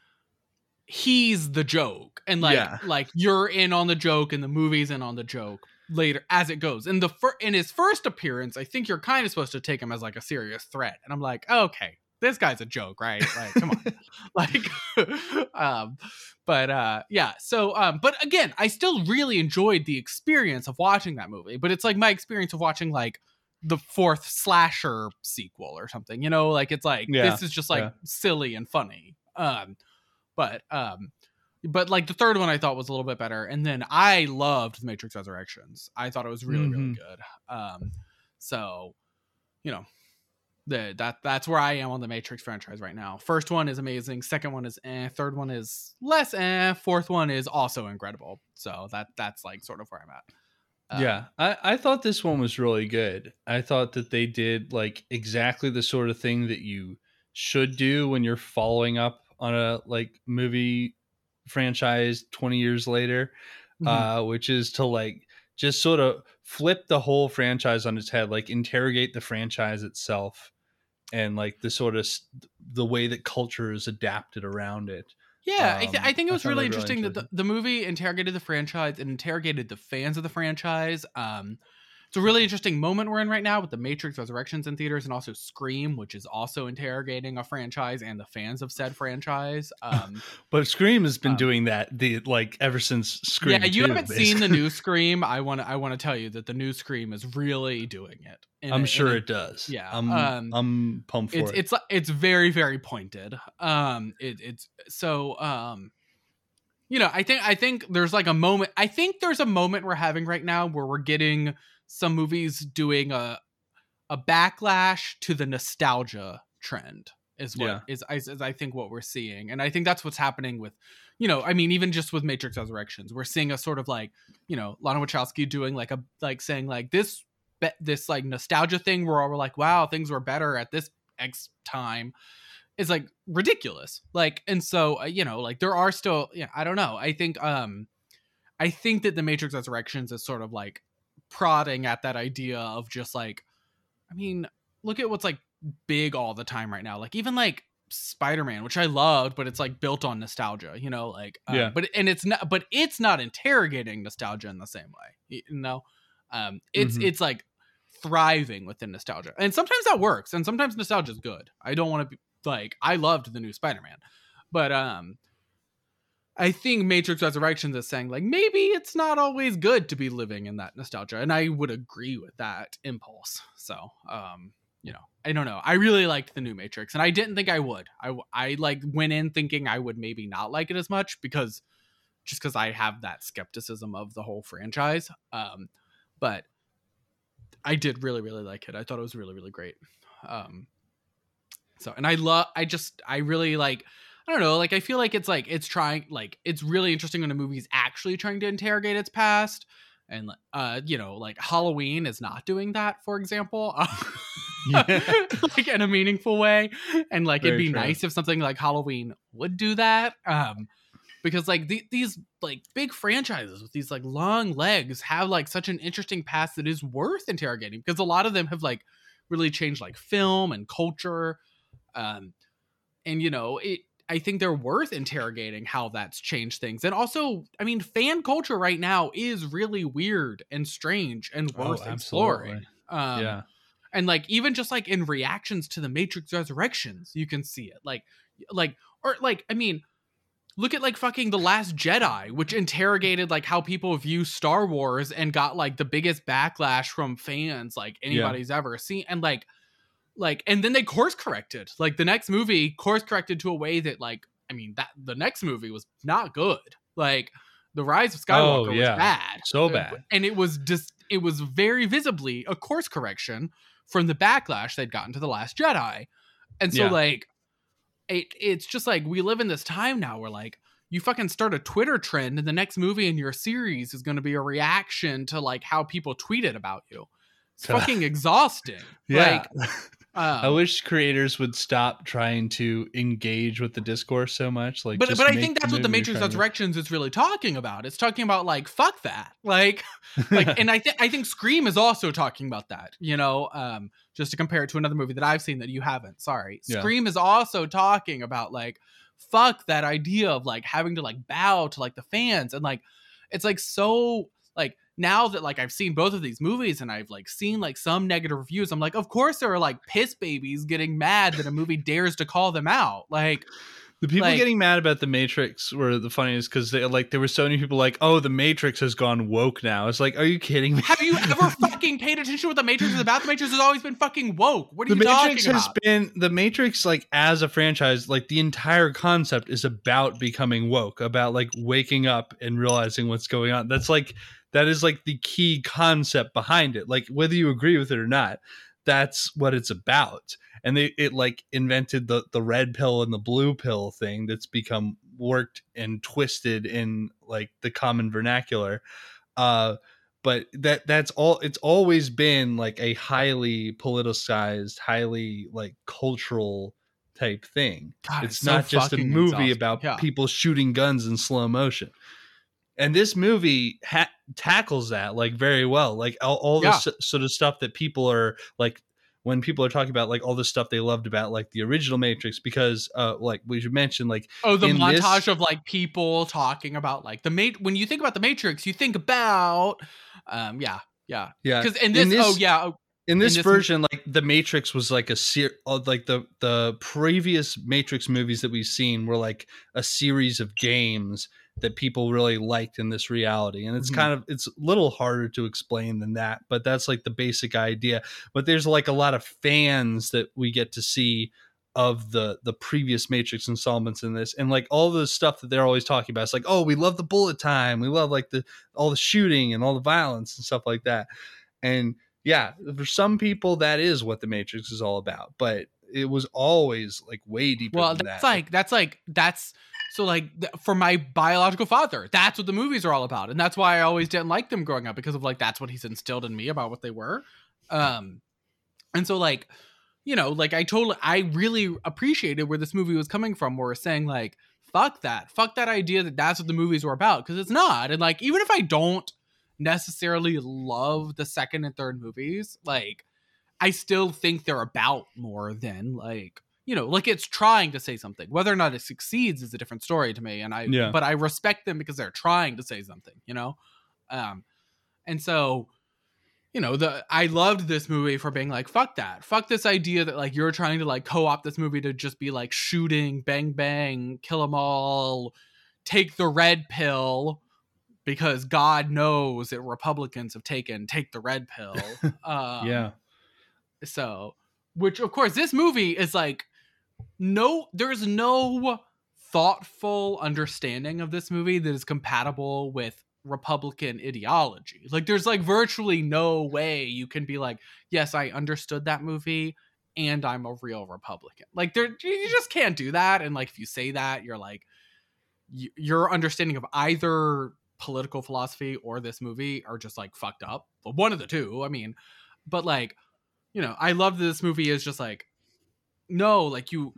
S1: he's the joke and like
S2: Yeah.
S1: like you're in on the joke and the movie's in on the joke later as it goes. In the fir- in his first appearance i think you're kind of supposed to take him as like a serious threat. And i'm like okay this guy's a joke right? Like come on. Like um but uh yeah so um but again i still really enjoyed the experience of watching that movie but it's like my experience of watching like the fourth slasher sequel or something you know? Like it's like
S2: Yeah,
S1: this is just like
S2: yeah.
S1: silly and funny. Um but um but like the third one i thought was a little bit better and then i loved the matrix resurrections i thought it was really really
S2: Mhm.
S1: good um so you know the, that that's where I am on the Matrix franchise right now. First one is amazing. Second one is eh. Third one is less eh. Fourth one is also incredible. So that that's like sort of where I'm at. Uh,
S2: yeah, I, I thought this one was really good. I thought that they did like exactly the sort of thing that you should do when you're following up on a like movie franchise 20 years later,
S1: mhm.
S2: uh, which is to like just sort of flip the whole franchise on its head, like interrogate the franchise itself and like the sort of s- the way that culture is adapted around it.
S1: Yeah, I, th-
S2: Um,
S1: I think it was really
S2: really
S1: interesting that the, the movie interrogated the franchise and interrogated the fans of the franchise. Um, it's a really interesting moment we're in right now with the Matrix Resurrections in theaters and also Scream, which is also interrogating a franchise and the fans of said franchise. Um,
S2: But Scream has been
S1: Um,
S2: doing that the like ever since Scream.
S1: yeah, you
S2: 2,
S1: haven't seen the new Scream. I want to I want to tell you that the new Scream is really doing it.
S2: I'm sure it does.
S1: yeah,
S2: I'm
S1: um,
S2: I'm pumped for
S1: it's
S2: it.
S1: it's it's very very pointed um it, it's so um you know i think i think there's like a moment i think there's a moment we're having right now where we're getting some movies doing a a backlash to the nostalgia trend is what
S2: Yeah.
S1: is, is is i think what we're seeing. And i think that's what's happening with you know i mean even just with matrix resurrections we're seeing a sort of like you know lana wachowski doing like a like saying like this this like nostalgia thing where all we're like wow things were better at this x time is like ridiculous. Like and so uh, you know like there are still yeah i don't know. I think um i think that the matrix resurrections is sort of like prodding at that idea of just like i mean look at what's like big all the time right now like even like spider-man which i loved but it's like built on nostalgia you know like uh,
S2: Yeah.
S1: but and it's not but it's not interrogating nostalgia in the same way you know um it's
S2: Mhm.
S1: it's like thriving within nostalgia and sometimes that works and sometimes nostalgia is good i don't want to be like i loved the new spider-man but um i think matrix resurrections is saying like maybe it's not always good to be living in that nostalgia and i would agree with that impulse. So um you know i don't know. I really liked the new matrix and i didn't think i would. I i like went in thinking i would maybe not like it as much because just because i have that skepticism of the whole franchise um but i did really really like it. I thought it was really really great. Um so and i love i just i really like i don't know like i feel like it's like it's trying like it's really interesting when a movie's actually trying to interrogate its past and uh you know like halloween is not doing that for example
S2: Yeah.
S1: like in a meaningful way and like it'd be
S2: true.
S1: nice if something like halloween would do that um because like the, these like big franchises with these like long legs have like such an interesting past that is worth interrogating because a lot of them have like really changed like film and culture um and you know it i think they're worth interrogating how that's changed things. And also i mean fan culture right now is really weird and strange and
S2: Oh,
S1: worth
S2: absolutely.
S1: exploring. Um
S2: yeah.
S1: and like even just like in reactions to the matrix resurrections you can see it. Like like or like i mean look at like fucking the last jedi which interrogated like how people view star wars and got like the biggest backlash from fans like anybody's ever seen. And like like and then they course corrected like the next movie course corrected to a way that like i mean that the next movie was not good like the rise of oh, skywalker
S2: Oh, yeah.
S1: was bad
S2: So bad.
S1: and it was just it was very visibly a course correction from the backlash they'd gotten to the last jedi and so
S2: Yeah.
S1: like it it's just like we live in this time now where like you fucking start a twitter trend and the next movie in your series is going to be a reaction to like how people tweeted about you it's fucking exhausting
S2: Yeah.
S1: like um,
S2: I wish creators would stop trying to engage with the discourse so much. Like,
S1: but
S2: just
S1: but I think that's what the Matrix
S2: trying to-
S1: Resurrections is really talking about. It's talking about like fuck that, like like, and I think I think Scream is also talking about that. You know, um, just to compare it to another movie that I've seen that you haven't. Sorry,
S2: Yeah.
S1: Scream is also talking about like fuck that idea of like having to like bow to like the fans and like it's like so like now that like I've seen both of these movies and I've like seen like some negative reviews, I'm like, of course there are like piss babies getting mad that a movie dares to call them out. Like,
S2: The people
S1: Like-
S2: getting mad about the Matrix were the funniest because they like there were so many people like, oh, the Matrix has gone woke now. It's like, are you kidding me?
S1: have you ever fucking paid attention to what the Matrix is about? The Matrix has always been fucking woke. What are
S2: the
S1: you
S2: Matrix
S1: talking
S2: has been the Matrix like as a franchise, like the entire concept is about becoming woke, about like waking up and realizing what's going on. That's like that is like the key concept behind it. Like whether you agree with it or not, that's what it's about. And they it like invented the the red pill and the blue pill thing that's become worked and twisted in like the common vernacular. Uh but that that's all it's always been like a highly politicized highly like cultural type thing
S1: God,
S2: it's
S1: so
S2: not just a movie
S1: exhausting.
S2: about
S1: Yeah.
S2: people shooting guns in slow motion and this movie ha- tackles that like very well like all, all
S1: Yeah.
S2: this sort of stuff that people are like when people are talking about like all the stuff they loved about like the original matrix because uh like we should mention like
S1: Oh, the
S2: in this-
S1: montage of like people talking about like the mate. When you think about the Matrix, you think about, um, yeah, Yeah,
S2: Yeah,
S1: because in this, oh yeah, oh,
S2: in this,
S1: this-
S2: version, like the Matrix was like a ser- uh, like the the previous Matrix movies that we've seen were like a series of games that people really liked in this reality, and it's
S1: Mhm.
S2: kind of it's a little harder to explain than that, but that's like the basic idea. But there's like a lot of fans that we get to see of the the previous Matrix installments in this, and like all the stuff that they're always talking about. It's like, oh, we love the bullet time, we love like the all the shooting and all the violence and stuff like that, and yeah, for some people that is what the Matrix is all about, but it was always like way deeper.
S1: well,
S2: than
S1: that's
S2: that.
S1: like that's like that's so like th- for my biological father, that's what the movies are all about, and that's why I always didn't like them growing up because of like that's what he's instilled in me about what they were, um, and so like you know like I totally I really appreciated where this movie was coming from, where it's saying like fuck that, fuck that idea that that's what the movies were about. Because it's not, and like even if I don't necessarily love the second and third movies, like I still think they're about more than like you know, like it's trying to say something. Whether or not it succeeds is a different story to me, and I
S2: Yeah.
S1: but I respect them because they're trying to say something, you know. Um, and so you know the I loved this movie for being like fuck that, fuck this idea that like you're trying to like co-opt this movie to just be like shooting, bang bang, kill them all, take the red pill because God knows that Republicans have taken take the red pill. Um,
S2: yeah,
S1: so, which of course, this movie is like no, there's no thoughtful understanding of this movie that is compatible with Republican ideology. Like, there's like virtually no way you can be like, yes, I understood that movie and I'm a real Republican. Like, there, you just can't do that. And like, if you say that, you're like, y- your understanding of either political philosophy or this movie are just like fucked up. One of the two. I mean, but like you know i love that this movie is just like no like you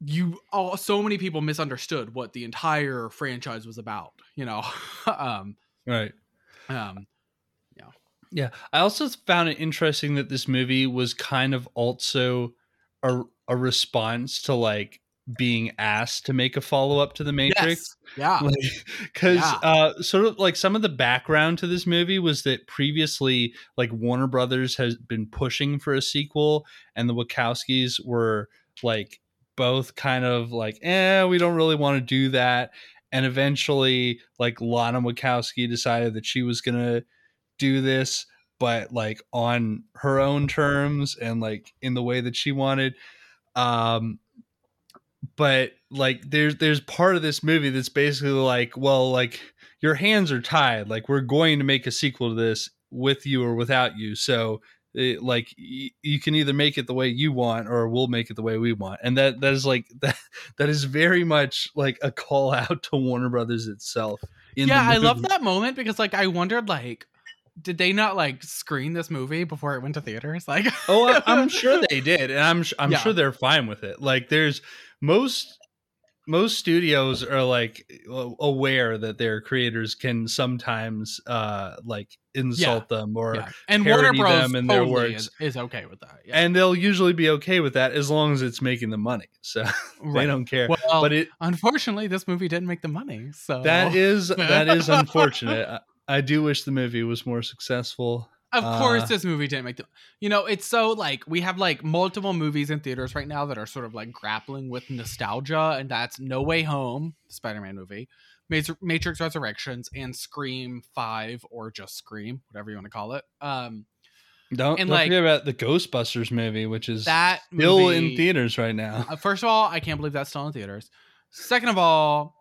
S1: you all so many people misunderstood what the entire franchise was about you know um
S2: right.
S1: um
S2: Yeah, Yeah, I also found it interesting that this movie was kind of also a a response to like being asked to make a follow up to the Matrix.
S1: yes yeah
S2: because
S1: Yeah.
S2: uh sort of like some of the background to this movie was that previously like warner brothers has been pushing for a sequel and the wachowskis were like both kind of like eh we don't really want to do that and eventually like lana wachowski decided that she was gonna do this but like on her own terms and like in the way that she wanted um but like there's there's part of this movie that's basically like well like your hands are tied like we're going to make a sequel to this with you or without you. So it, like y- you can either make it the way you want or we'll make it the way we want. And that that is like that that is very much like a call out to warner brothers itself in
S1: yeah i love that moment because like i wondered like did they not like screen this movie before it went to theaters? Like
S2: oh I- i'm sure they did and i'm i'm
S1: Yeah.
S2: sure they're fine with it. Like there's most most studios are like aware that their creators can sometimes uh like insult them or
S1: yeah. and warner bros.
S2: them in their
S1: totally
S2: works.
S1: is, is okay with that yeah.
S2: And they'll usually be okay with that as long as it's making the money so they don't care.
S1: Well
S2: but it
S1: unfortunately this movie didn't make the money so
S2: that is that is unfortunate. I, I do wish the movie was more successful
S1: Of course,
S2: Uh,
S1: this movie didn't make the. You know, it's so like we have like multiple movies in theaters right now that are sort of like grappling with nostalgia, and that's No Way Home, the Spider-Man movie, Matrix, Resurrections, and Scream Five or just Scream, whatever you want to call it. Um,
S2: don't,
S1: And,
S2: don't
S1: like,
S2: forget about the ghostbusters movie which is
S1: that
S2: still
S1: movie,
S2: in theaters right now
S1: Uh, first of all, I can't believe that's still in theaters. Second of all,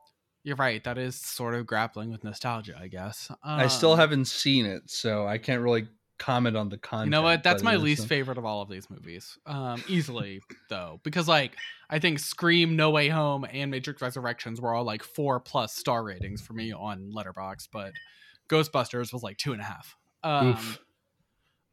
S1: you're right. That is sort of grappling with nostalgia, I guess.
S2: I still
S1: Um,
S2: haven't seen it, so I can't really comment on the content.
S1: You know what? That's my least favorite of all of these movies. Um, easily though, because like I think Scream, No Way Home, and Matrix Resurrections were all like four plus star ratings for me on Letterboxd, but Ghostbusters was like two and a half. Um,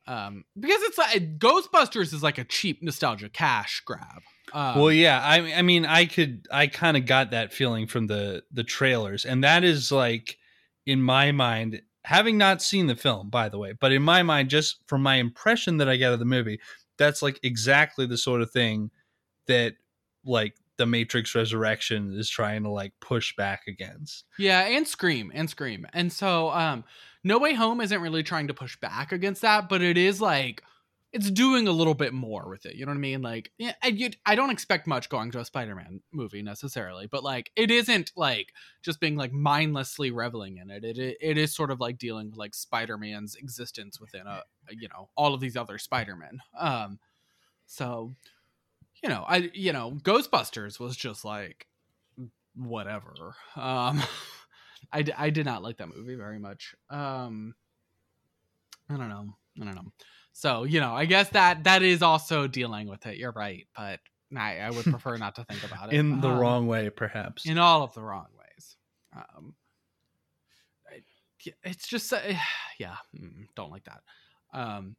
S1: um, because it's like Ghostbusters is like a cheap nostalgia cash grab. Um,
S2: well, yeah, I, I mean, I could, I kind of got that feeling from the the trailers, and that is like, in my mind, having not seen the film, by the way, but in my mind, just from my impression that I get of the movie, that's like exactly the sort of thing that like the Matrix Resurrection is trying to like push back against.
S1: Yeah, and Scream and Scream. And so um No Way Home isn't really trying to push back against that, but it is like it's doing a little bit more with it. You know what I mean? Like yeah, I, you, I don't expect much going to a Spider-Man movie necessarily, but like it isn't like just being like mindlessly reveling in it. It it, it is sort of like dealing with like Spider-Man's existence within a you know all of these other Spider-Men. Um so you know, I you know, Ghostbusters was just like whatever. Um I I did not like that movie very much. Um I don't know. I don't know. So, you know, I guess that that is also dealing with it. You're right, but I, I would prefer not to think about it
S2: In the
S1: Um,
S2: wrong way, perhaps.
S1: in all of the wrong ways. Um, it's just uh, yeah, don't like that. Um,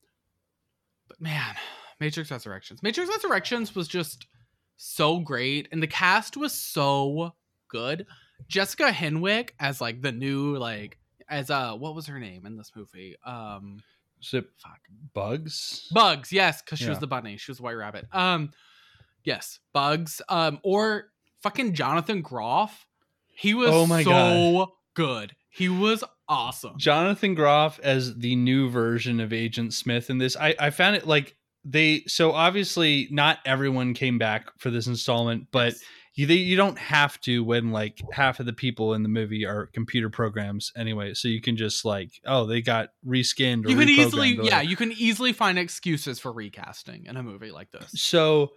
S1: but man, Matrix Resurrections. Matrix Resurrections was just so great, and the cast was so good. Jessica Henwick as like the new like as uh what was her name in this movie? Um,
S2: It
S1: fuck.
S2: bugs?
S1: Bugs, yes, because she was the bunny. She was the white rabbit. Um, yes, Bugs. Um, or fucking Jonathan Groff. He was
S2: Oh my
S1: so
S2: God.
S1: good. He was awesome.
S2: Jonathan Groff as the new version of Agent Smith in this. I, I found it like they so obviously not everyone came back for this installment, but
S1: Yes.
S2: You you don't have to when like half of the people in the movie are computer programs anyway. So you can just like oh they got reskinned. Or
S1: you can easily, yeah, you can easily find excuses for recasting in a movie like this.
S2: So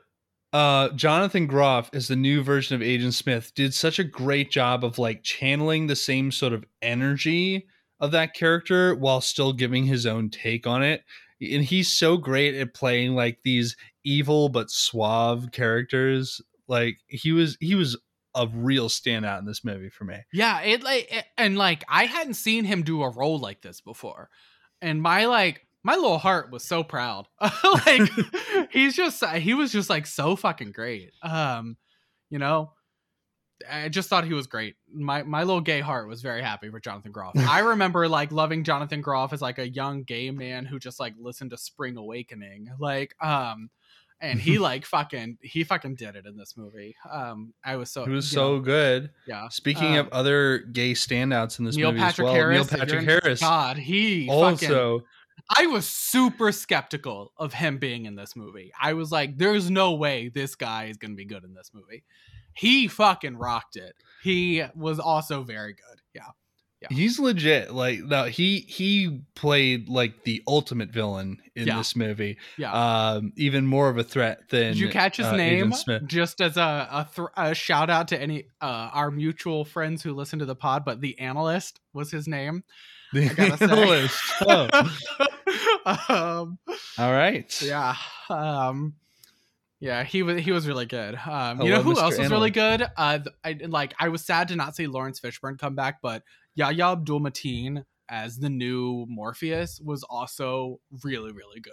S2: uh Jonathan Groff as the new version of Agent Smith did such a great job of like channeling the same sort of energy of that character while still giving his own take on it. And he's so great at playing like these evil but suave characters. Like he was he was a real standout in this movie for me.
S1: Yeah, it like it- and like I hadn't seen him do a role like this before, and my like my little heart was so proud. like he's just he was just like so fucking great. Um, you know, I just thought he was great. My my little gay heart was very happy for Jonathan Groff. I remember like loving Jonathan Groff as like a young gay man who just like listened to Spring Awakening, like um. And he like fucking he fucking did it in this movie. Um, I was so
S2: He was so
S1: know,
S2: good.
S1: yeah.
S2: Speaking
S1: Um,
S2: of other gay standouts in this
S1: Neil
S2: movie
S1: Patrick
S2: as well,
S1: Harris.
S2: Neil Patrick Harris
S1: God, he fucking.
S2: also
S1: I was super skeptical of him being in this movie. I was like, "There's no way this guy is gonna be good in this movie." He fucking rocked it. He was also very good. Yeah.
S2: He's legit. Like no, he he played like the ultimate villain in
S1: Yeah.
S2: this movie.
S1: Yeah.
S2: Um, even more of a threat than.
S1: Did you catch his
S2: uh,
S1: name?
S2: Smith.
S1: Just as a a, th- a shout out to any uh, our mutual friends who listen to the pod, but the analyst was his name.
S2: The analyst. Oh,
S1: um,
S2: all right.
S1: yeah um yeah he was he was really good um you know who
S2: Mr.
S1: else was really good uh I, like i was sad to not see lawrence fishburne come back but yahya abdul mateen as the new morpheus was also really really good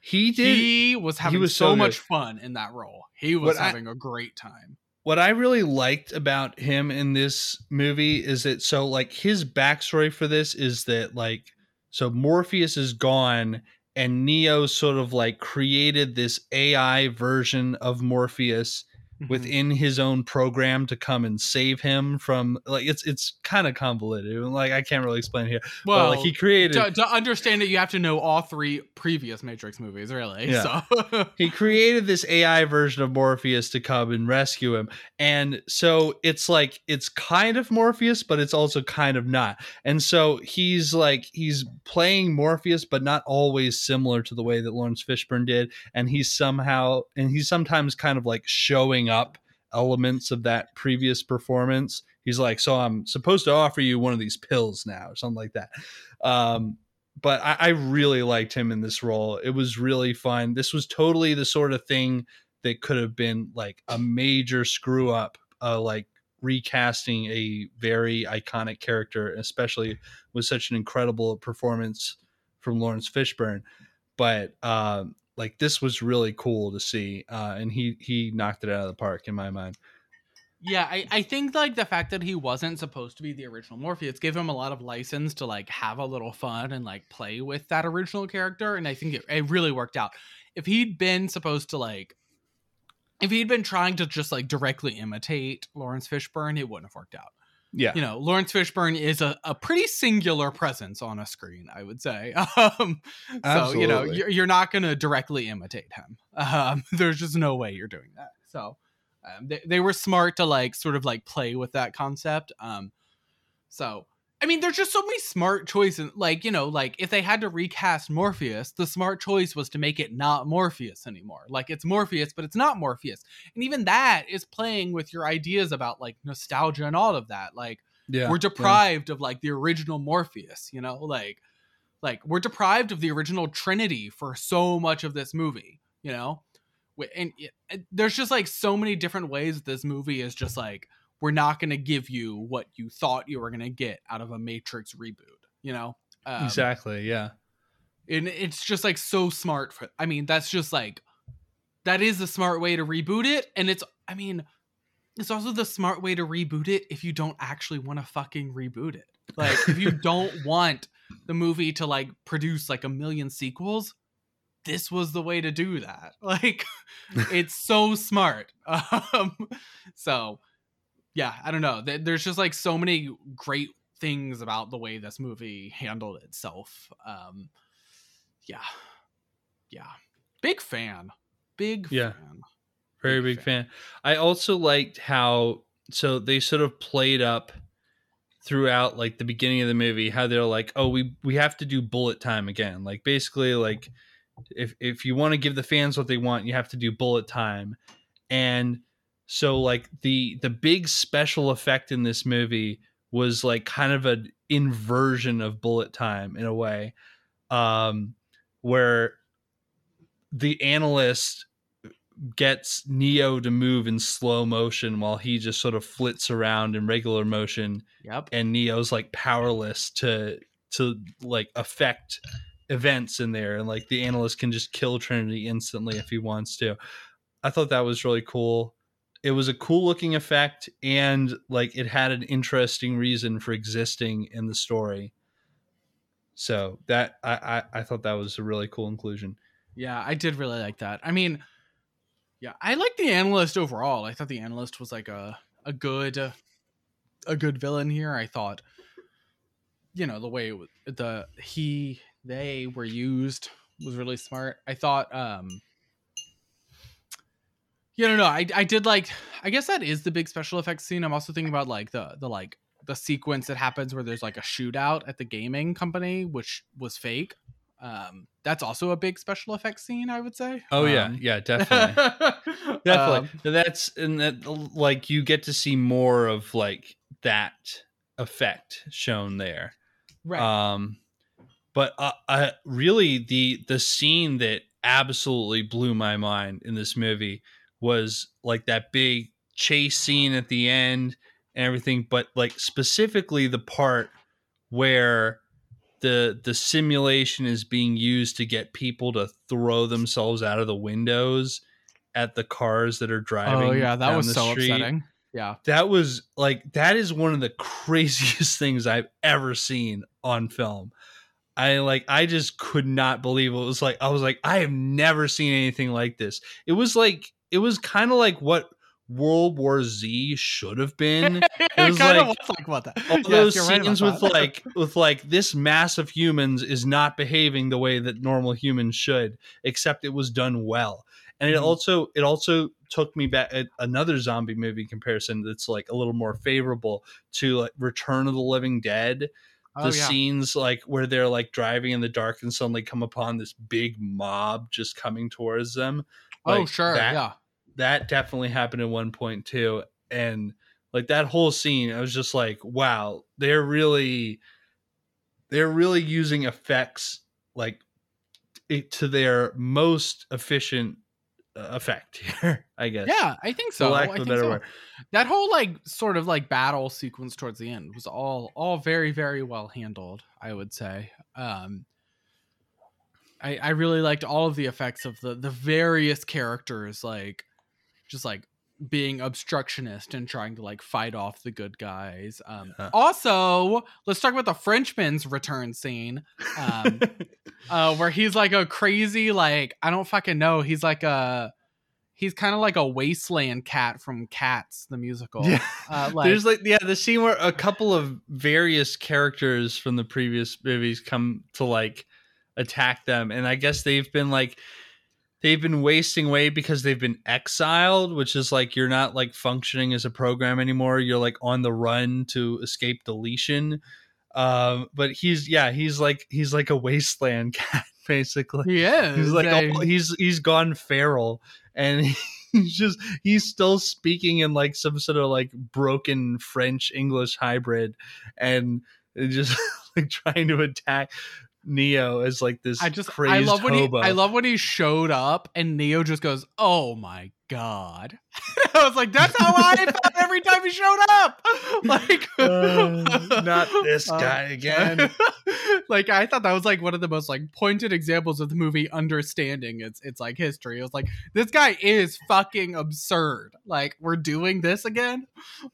S2: He did.
S1: he was having he
S2: was
S1: so,
S2: so
S1: much fun in that role he was
S2: What
S1: having a great time
S2: what I really liked about him in this movie is that so like his backstory for this is that like so Morpheus is gone and Neo sort of like created this AI version of Morpheus.
S1: Mm-hmm.
S2: within his own program to come and save him from like it's it's kind of convoluted like I can't really explain here
S1: well
S2: but like he created
S1: to, to understand it you have to know all three previous matrix movies really
S2: Yeah.
S1: so
S2: he created this AI version of Morpheus to come and rescue him. And so it's like it's kind of Morpheus, but it's also kind of not. And so he's like he's playing Morpheus, but not always similar to the way that Lawrence Fishburne did. And he's somehow and he's sometimes kind of like showing up elements of that previous performance. He's like, so I'm supposed to offer you one of these pills now, or something like that. Um, but I, I really liked him in this role. It was really fun. This was totally the sort of thing that could have been like a major screw up, uh, like recasting a very iconic character, especially with such an incredible performance from Lawrence Fishburne. But um, like this was really cool to see, uh, and he he knocked it out of the park in my mind.
S1: Yeah, I, I think like the fact that he wasn't supposed to be the original Morpheus gave him a lot of license to like have a little fun and like play with that original character, and I think it, it really worked out. If he'd been supposed to like if he'd been trying to just like directly imitate Lawrence Fishburne, it wouldn't have worked out.
S2: Yeah.
S1: You know, Lawrence Fishburne is a, a pretty singular presence on a screen, I would say. Um, so, you know, you're, you're not going to directly imitate him. Um, there's just no way you're doing that. So, um, they, they were smart to like sort of like play with that concept. Um, so, I mean, there's just so many smart choices. Like, you know, like if they had to recast Morpheus, the smart choice was to make it not Morpheus anymore. Like it's Morpheus, but it's not Morpheus. And even that is playing with your ideas about like nostalgia and all of that. Like
S2: Yeah.
S1: we're deprived of like the original Morpheus, you know? Like like we're deprived of the original Trinity for so much of this movie, you know? And it- there's just like so many different ways that this movie is just like we're not going to give you what you thought you were going to get out of a Matrix reboot, you know? Um,
S2: exactly. Yeah.
S1: and it's just like so smart for i mean that's just like that is the smart way to reboot it and it's i mean it's also the smart way to reboot it if you don't actually want to fucking reboot it like if you don't want the movie to like produce like a million sequels this was the way to do that like it's so smart um so yeah i don't know there's just like so many great things about the way this movie handled itself um yeah yeah big fan big
S2: Yeah.
S1: fan
S2: Very
S1: Big
S2: big fan. I also liked how so they sort of played up throughout like the beginning of the movie how they're like, "Oh, we we have to do bullet time again." Like basically like if if you want to give the fans what they want, you have to do bullet time. And so like the the big special effect in this movie was like kind of an inversion of bullet time in a way um where the analyst gets Neo to move in slow motion while he just sort of flits around in regular motion
S1: yep
S2: and Neo's like powerless to to like affect events in there and like the analyst can just kill Trinity instantly if he wants to. I thought that was really cool. It was a cool looking effect and like it had an interesting reason for existing in the story. So that I I, I thought that was a really cool inclusion.
S1: Yeah, I did really like that. I mean, yeah, I like the analyst overall. I thought the analyst was like a a good a good villain here. I thought you know, the way was, the he they were used was really smart. I thought um yeah, no, no, I I did like I guess that is the big special effects scene. I'm also thinking about like the the like the sequence that happens where there's like a shootout at the gaming company, which was fake. Um, that's also a big special effects scene, I would say.
S2: Oh yeah,
S1: Um,
S2: yeah, definitely. definitely
S1: um,
S2: that's and that like you get to see more of like that effect shown there
S1: right.
S2: um but uh, uh really the the scene that absolutely blew my mind in this movie was like that big chase scene at the end and everything but like specifically the part where the the simulation is being used to get people to throw themselves out of the windows at the cars that are oh, driving
S1: oh yeah, that was so
S2: street
S1: upsetting. Yeah.
S2: that was like that is one of the craziest things I've ever seen on film. I like I just could not believe it. it was like I was like I have never seen anything like this. It was like it was kind of like what World War Z should have been.
S1: it
S2: was
S1: kind of
S2: like-
S1: was like about that.
S2: All
S1: Yes,
S2: those
S1: you're right
S2: scenes with
S1: that.
S2: like with like this mass of humans is not behaving the way that normal humans should, except it was done well. And it
S1: Mhm.
S2: also it also took me back at another zombie movie comparison that's like a little more favorable to like Return of the Living Dead.
S1: oh,
S2: the
S1: yeah.
S2: scenes like where they're like driving in the dark and suddenly come upon this big mob just coming towards them.
S1: oh sure,
S2: that-
S1: yeah.
S2: That definitely happened at one point too. And like that whole scene, I was just like, wow, they're really they're really using effects like it, to their most efficient uh, effect here, I guess.
S1: Yeah, I think so.
S2: lack
S1: I think
S2: better
S1: so.
S2: word.
S1: That whole like sort of like battle sequence towards the end was all all very very well handled. I would say. Um, I I really liked all of the effects of the the various characters like just like being obstructionist and trying to like fight off the good guys. Um,
S2: Huh.
S1: Also, let's talk about the Frenchman's return scene. Um, uh, where he's like a crazy like I don't fucking know. He's like a he's kind of like a wasteland cat from Cats the musical.
S2: Yeah.
S1: Uh, like,
S2: There's like yeah, the scene where a couple of various characters from the previous movies come to like attack them, and I guess they've been like they've been wasting away because they've been exiled, which is like you're not like functioning as a program anymore. You're like on the run to escape deletion. Um, but he's yeah, he's like he's like a wasteland cat basically.
S1: is.
S2: He's like oh, he's he's gone feral and he's just he's still speaking in like some sort of like broken French English hybrid and just like trying to attack Neo as like this
S1: I just I love when
S2: hobo.
S1: he I love when he showed up and Neo just goes, "Oh my god!" I was like, "That's how I felt every time he showed up." Like,
S2: Uh, not this
S1: Uh,
S2: guy again.
S1: like I thought that was like one of the most like pointed examples of the movie understanding its its like history. It was like this guy is fucking absurd. Like we're doing this again.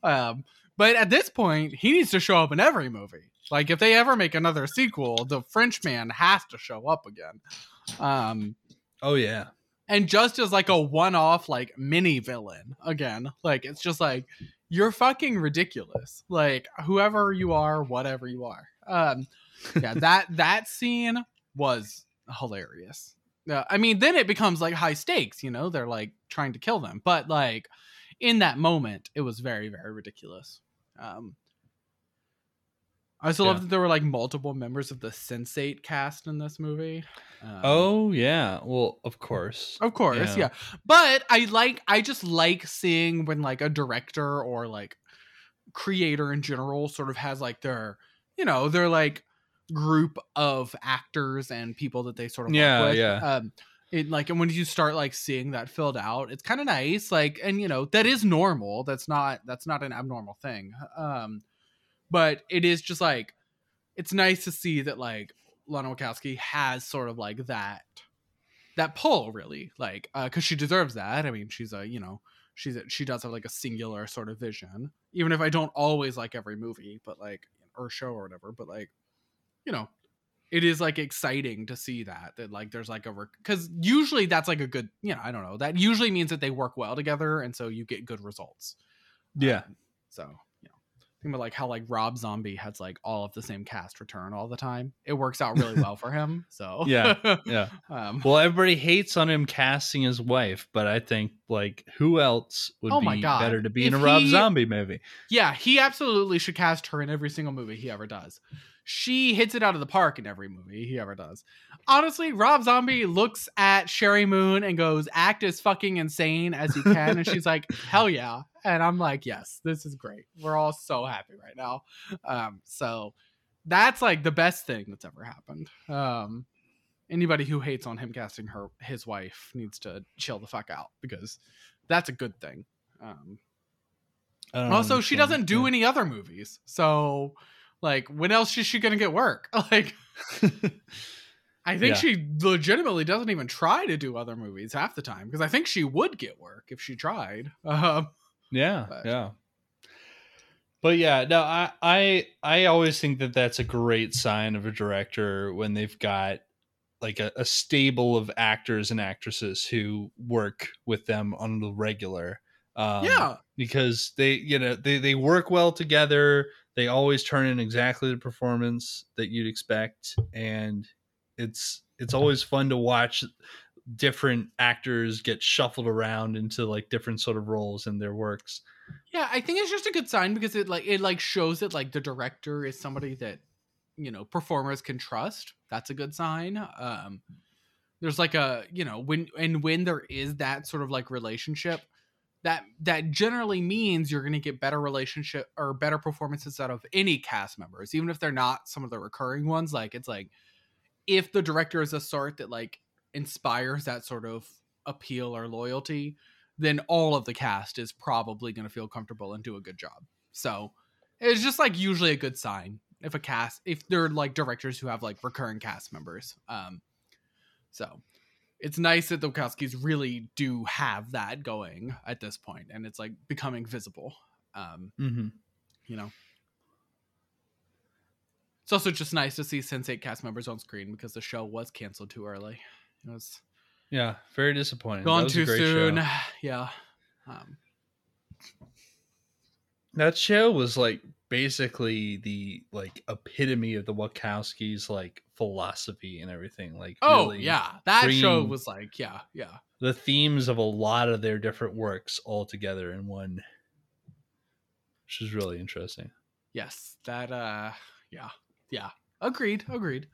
S1: Um, but at this point, he needs to show up in every movie. Like if they ever make another sequel, the Frenchman has to show up again. Um,
S2: oh yeah.
S1: and just as like a one-off like mini villain again like it's just like you're fucking ridiculous. Like whoever you are whatever you are. Um yeah that that scene was hilarious. Uh, i mean then it becomes like high stakes you know? They're like trying to kill them. But like in that moment it was very very ridiculous. Um I also love that there were like multiple members of the Sense8 cast in this movie. Um,
S2: Oh yeah. Well, of course.
S1: of course,
S2: Yeah.
S1: yeah. But I like I just like seeing when like a director or like creator in general sort of has like their you know, their like group of actors and people that they sort of work
S2: Yeah,
S1: with.
S2: yeah.
S1: Um it like and when you start like seeing that filled out, it's kind of nice. Like and you know, that is normal. That's not that's not an abnormal thing. Um but it is just like it's nice to see that like Lana Wachowski has sort of like that that pull really like uh because she deserves that. I mean she's a you know she's a, she does have like a singular sort of vision even if i don't always like every movie but like or show or whatever but like you know it is like exciting to see that that like there's like a because usually that's like a good you know i don't know that usually means that they work well together and so you get good results.
S2: Yeah.
S1: Um, so think about like how like rob zombie has like all of the same cast return all the time it works out really well for him so
S2: Yeah, Yeah.
S1: um
S2: Well, everybody hates on him casting his wife, but I think like who else would
S1: Oh
S2: be
S1: God.
S2: better to be in
S1: If
S2: a Rob
S1: he-
S2: Zombie movie?
S1: Yeah, he absolutely should cast her in every single movie he ever does. She hits it out of the park in every movie he ever does. Honestly, Rob Zombie looks at Sheri Moon and goes, "Act as fucking insane as you can," and she's like, "Hell yeah!" And I'm like, "Yes, this is great. We're all so happy right now." Um, so that's like the best thing that's ever happened. Um, anybody who hates on him casting her his wife needs to chill the fuck out because that's a good thing. Um, also, she doesn't do
S2: Yeah.
S1: any other movies. So, like, when else is she going to get work? Like, I think
S2: Yeah.
S1: she legitimately doesn't even try to do other movies half the time because I think she would get work if she tried. Um,
S2: Yeah,
S1: But-
S2: yeah. But yeah, no, I, I I always think that that's a great sign of a director when they've got like a, a stable of actors and actresses who work with them on the regular. Um,
S1: yeah.
S2: because they you know they they work well together. They always turn in exactly the performance that you'd expect, and it's it's always fun to watch different actors get shuffled around into like different sort of roles in their works.
S1: Yeah, I think it's just a good sign because it like it like shows that like the director is somebody that you know performers can trust. That's a good sign. Um there's like a, you know, when and when there is that sort of like relationship, that that generally means you're going to get better relationship or better performances out of any cast members, even if they're not some of the recurring ones. Like it's like if the director is a sort that like inspires that sort of appeal or loyalty, then all of the cast is probably going to feel comfortable and do a good job. So it's just like usually a good sign if a cast if they're like directors who have like recurring cast members. Um, so it's nice that the Wachowskis really do have that going at this point, and it's like becoming visible. Um,
S2: Mm-hmm.
S1: you know. It's also just nice to see Sense8 cast members on screen because the show was canceled too early. It was
S2: Yeah, very disappointing.
S1: Gone too soon.
S2: show.
S1: Yeah. Um,
S2: That show was like basically the like epitome of the Wachowskis like philosophy and everything. Like
S1: oh
S2: really
S1: yeah, that show was like yeah, yeah.
S2: the themes of a lot of their different works all together in one, which is really interesting.
S1: Yes, that uh yeah. Yeah. Agreed, agreed.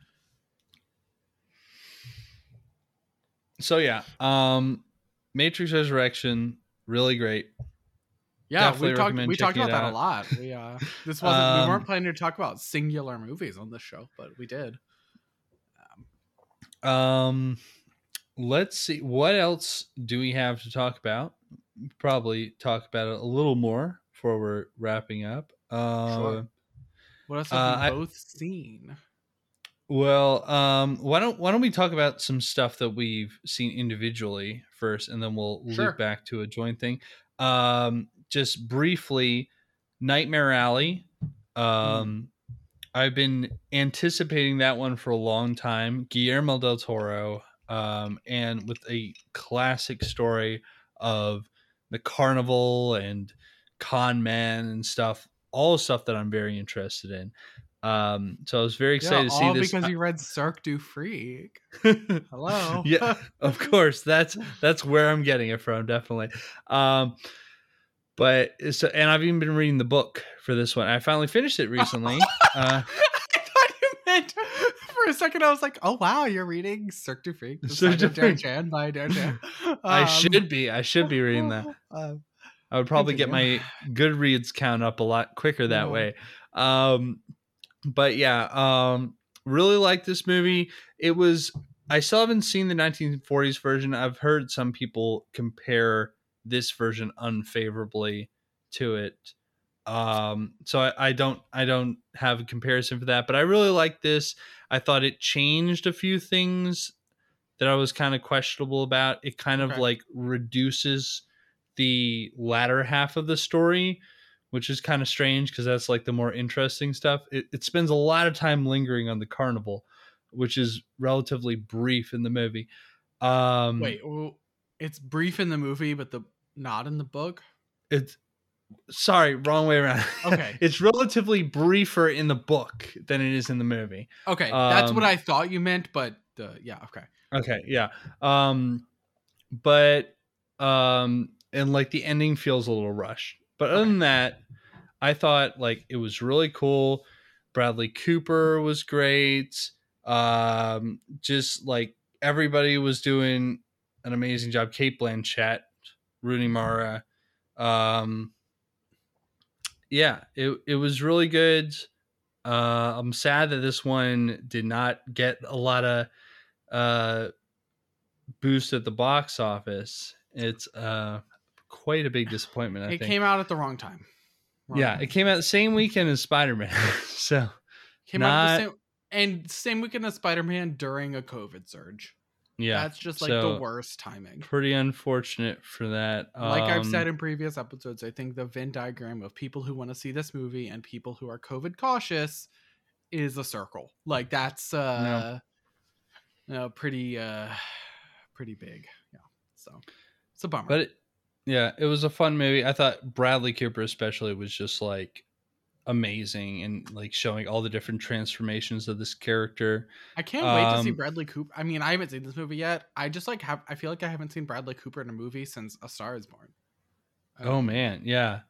S2: So yeah, um Matrix Resurrection, really great.
S1: Yeah,
S2: Definitely
S1: we talked we talked about that a lot. We uh this wasn't we
S2: Um,
S1: weren't planning to talk about singular movies on this show, but we did.
S2: Um let's see what else do we have to talk about? Probably talk about it a little more before we're wrapping up. Uh,
S1: Sure. What else have
S2: Uh,
S1: we
S2: I-
S1: both seen?
S2: Well, um, why don't why don't we talk about some stuff that we've seen individually first, and then we'll
S1: Sure.
S2: loop back to a joint thing. Um, just briefly, Nightmare Alley. Um, I've been anticipating that one for a long time. Guillermo del Toro, um, and with a classic story of the carnival and con man and stuff, all stuff that I'm very interested in. Um, so I was very excited
S1: yeah,
S2: to see
S1: all
S2: this.
S1: because you read Cirque du Freak. Hello.
S2: yeah, of course. That's that's where I'm getting it from, definitely. Um, but so, and I've even been reading the book for this one. I finally finished it recently. uh,
S1: I thought you meant for a second. I was like, "Oh wow, you're reading Cirque du Freak,
S2: Cirque du Freak.
S1: Chan by Dan Chan."
S2: I
S1: Um,
S2: should be. I should be reading that.
S1: um,
S2: I would probably get my Goodreads count up a lot quicker that way. Um, but yeah, um, really like this movie. It was. I still haven't seen the 1940s version. I've heard some people compare this version unfavorably to it. Um, so I, I don't. I don't have a comparison for that. But I really like this. I thought it changed a few things that I was kind of questionable about. It kind of
S1: Okay.
S2: like reduces the latter half of the story, which is kind of strange because that's like the more interesting stuff. It, it spends a lot of time lingering on the carnival, which is relatively brief in the movie. Um,
S1: wait, well, it's brief in the movie, but the not in the book.
S2: it's sorry, wrong way around.
S1: Okay.
S2: it's relatively briefer in the book than it is in the movie.
S1: Okay, that's what
S2: Um,
S1: I thought you meant, but uh, yeah, okay.
S2: Okay, yeah. Um but um and like the ending feels a little rushed. But other
S1: Okay.
S2: than that, I thought like it was really cool. Bradley Cooper was great. Um just like everybody was doing an amazing job. Cate Blanchett, Rooney Mara. Um yeah, it it was really good. Uh I'm sad that this one did not get a lot of uh boost at the box office. It's uh quite a big disappointment, I
S1: it
S2: think.
S1: came out at the wrong time. Wrong
S2: yeah,
S1: time.
S2: it came out the same weekend as Spider-Man. so
S1: came out the same and same weekend as Spider-Man during a COVID surge.
S2: Yeah,
S1: That's just like
S2: so
S1: the worst timing.
S2: pretty unfortunate for that.
S1: Like I've said
S2: Um,
S1: in previous episodes, I think the Venn diagram of people who want to see this movie and people who are COVID cautious is a circle. Like that's uh no, pretty uh pretty big. Yeah. So it's a bummer.
S2: but it, yeah, it was a fun movie. I thought Bradley Cooper especially was just like amazing and like showing all the different transformations of this character.
S1: I can't wait to see
S2: um,
S1: Bradley Cooper. I mean, I haven't seen this movie yet. I just like have I feel like I haven't seen Bradley Cooper in a movie since A Star is Born.
S2: Oh
S1: Um,
S2: man, yeah.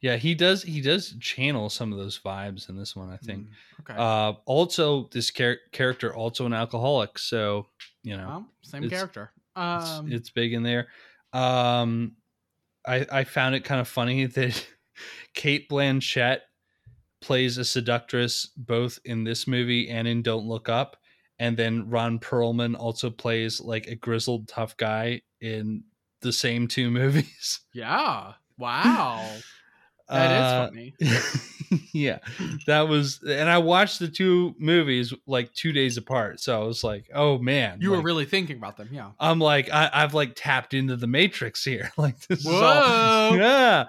S2: Yeah, he does he does channel some of those vibes in this one, I think.
S1: mm, Okay.
S2: Uh, also, this char- character also an alcoholic, so you know
S1: well, same
S2: it's-
S1: character.
S2: it's,
S1: Um
S2: it's big in there. Um, I I found it kind of funny that Cate Blanchett plays a seductress both in this movie and in Don't Look Up, and then Ron Perlman also plays like a grizzled tough guy in the same two movies.
S1: yeah. Wow. That is
S2: Uh,
S1: funny.
S2: yeah, that was, and I watched the two movies like two days apart. So I was like, "Oh man,
S1: You were really thinking about them, yeah.
S2: I'm like, I, I've like tapped into the Matrix here. like this is all, yeah,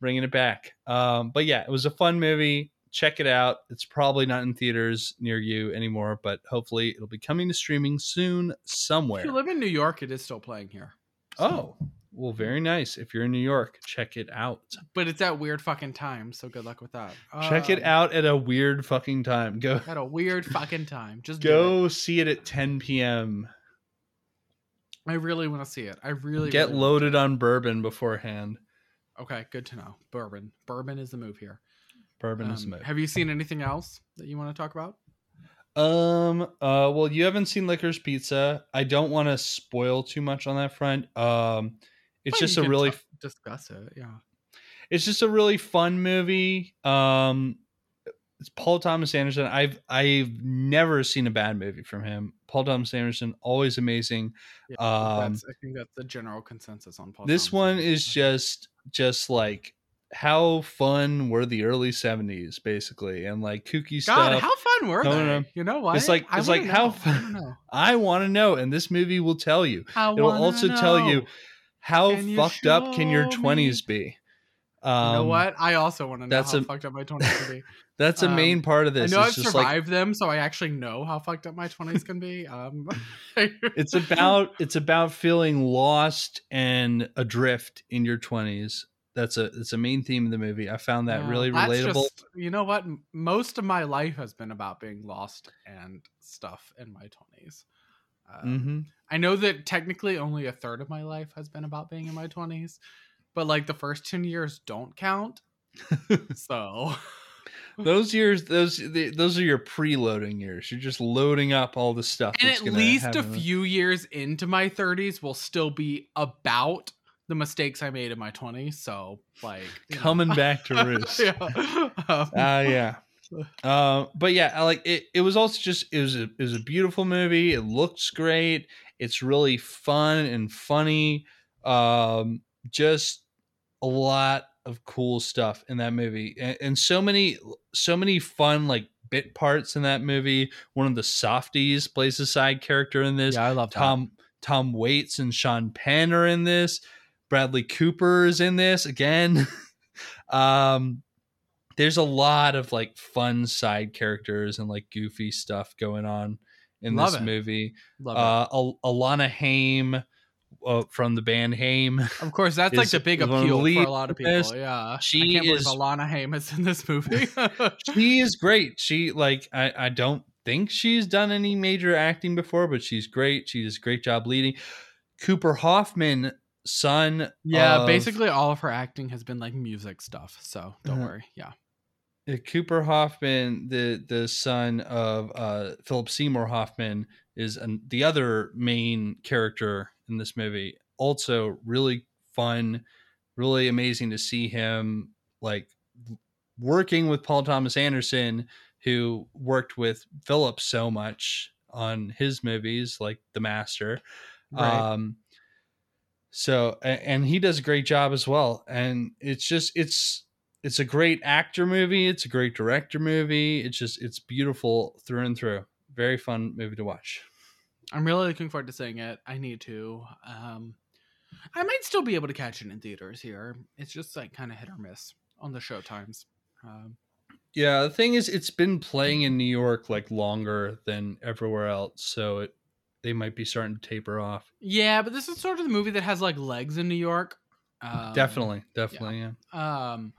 S2: bringing it back. Um, but yeah, it was a fun movie. check it out. It's probably not in theaters near you anymore, but hopefully it'll be coming to streaming soon somewhere.
S1: If you live in New York, it is still playing here.
S2: Oh, well, very nice. If you're in New York, check it out.
S1: But it's at weird fucking time, so good luck with that.
S2: check it
S1: Um,
S2: out at a weird fucking time. Go
S1: At a weird fucking time. Just do it.
S2: go see it at 10 p.m.
S1: I really want to see it. I really
S2: Get
S1: really
S2: loaded on bourbon beforehand.
S1: Okay, good to know. Bourbon. Bourbon is the move here.
S2: Bourbon is
S1: Um,
S2: made.
S1: have you seen anything else that you want to talk about?
S2: Um. Uh. Well, you haven't seen Licorice Pizza. I don't want to spoil too much on that front. Um. It's
S1: Well,
S2: just a really.
S1: t- discuss it. Yeah.
S2: It's just a really fun movie. Um. It's Paul Thomas Anderson. I've I've never seen a bad movie from him. Paul Thomas Anderson, always amazing.
S1: yeah
S2: Um,
S1: that's, I think that's the general consensus on Paul.
S2: this
S1: Thomas
S2: one
S1: Anderson.
S2: is just just like how fun were the early 70s basically and like kooky
S1: God,
S2: stuff
S1: how fun were
S2: No,
S1: they?
S2: no, no.
S1: You know what?
S2: It's like-
S1: I
S2: it's like, how fun-
S1: I know.
S2: want to know and this movie will tell you
S1: I
S2: It'll also tell you how
S1: Can you
S2: fucked up can your 20s be um
S1: you know what? I also want to know
S2: that's
S1: how
S2: a-
S1: fucked up my twenties can be.
S2: that's a main
S1: Um,
S2: part of this.
S1: I know I've
S2: it's like
S1: survived them, so I actually know how fucked up my twenties can be. Um,
S2: it's about it's about feeling lost and adrift in your 20s that's a it's a main theme of the movie i found that
S1: Yeah,
S2: really relatable
S1: just- you know what? Most of my life has been about being lost and stuff in my twenties. Um,
S2: hmm
S1: I know that technically only a third of my life has been about being in my twenties, but like the first ten years don't count. so
S2: those years those the, those are your preloading years you're just loading up all the stuff
S1: and at least a few years into my 30s will still be about the mistakes I made in my 20s. So, like, you know.
S2: coming back to roost
S1: yeah. Um,
S2: Ah, yeah. Uh, but yeah, I like it. It was also just it was a it was a beautiful movie. It looks great. It's really fun and funny. Um, just a lot of cool stuff in that movie, and, and so many so many fun like bit parts in that movie. One of the Safdies plays a side character in this.
S1: yeah, I love
S2: Tom Tom Waits and Sean Penn are in this. Bradley Cooper is in this again. um, there's a lot of like fun side characters and like goofy stuff going on in
S1: Love
S2: this
S1: it.
S2: movie.
S1: Love
S2: Uh, Al- Alana Haim uh, from the band Haim.
S1: Of course, that's like the big appeal for a lot of people. Yeah,
S2: She is-
S1: Alana Haim is in this movie.
S2: she is great. She like I, I don't think she's done any major acting before, but she's great. She does a great job leading. Cooper Hoffman, son.
S1: yeah,
S2: of-
S1: basically all of her acting has been like music stuff. So don't
S2: Uh-huh.
S1: worry. Yeah.
S2: uh, Cooper Hoffman, the the son of uh, Philip Seymour Hoffman, is an, the other main character in this movie. Also, really fun, really amazing to see him like working with Paul Thomas Anderson, who worked with Philip so much on his movies like The Master.
S1: Right.
S2: Um, so and he does a great job as well. And it's just it's it's a great actor movie. It's a great director movie. It's just it's beautiful through and through. Very fun movie to watch.
S1: I'm really looking forward to seeing it. I need to. Um, I might still be able to catch it in theaters here. It's just like kind of hit or miss on the show times. Um,
S2: Yeah, the thing is, it's been playing in New York like longer than everywhere else, so it they might be starting to taper off.
S1: yeah, but this is sort of the movie that has like legs in New York. Um,
S2: definitely, definitely, yeah.
S1: Um,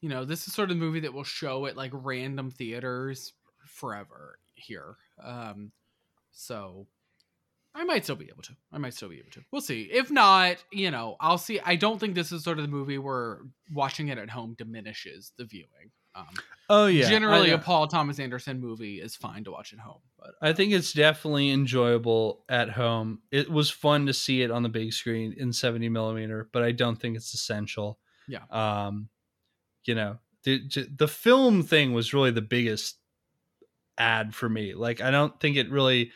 S1: you know, this is sort of the movie that will show at like random theaters forever here. Um, so I might still be able to. I might still be able to. We'll see. If not, you know, I'll see. I don't think this is sort of the movie where watching it at home diminishes the viewing. Um,
S2: Oh yeah,
S1: generally,
S2: I,
S1: a Paul Thomas Anderson movie is fine to watch at home. But
S2: I think it's definitely enjoyable at home. It was fun to see it on the big screen in 70 millimeter, but I don't think it's essential.
S1: Yeah.
S2: Um, you know, the the film thing was really the biggest ad for me. Like, I don't think it really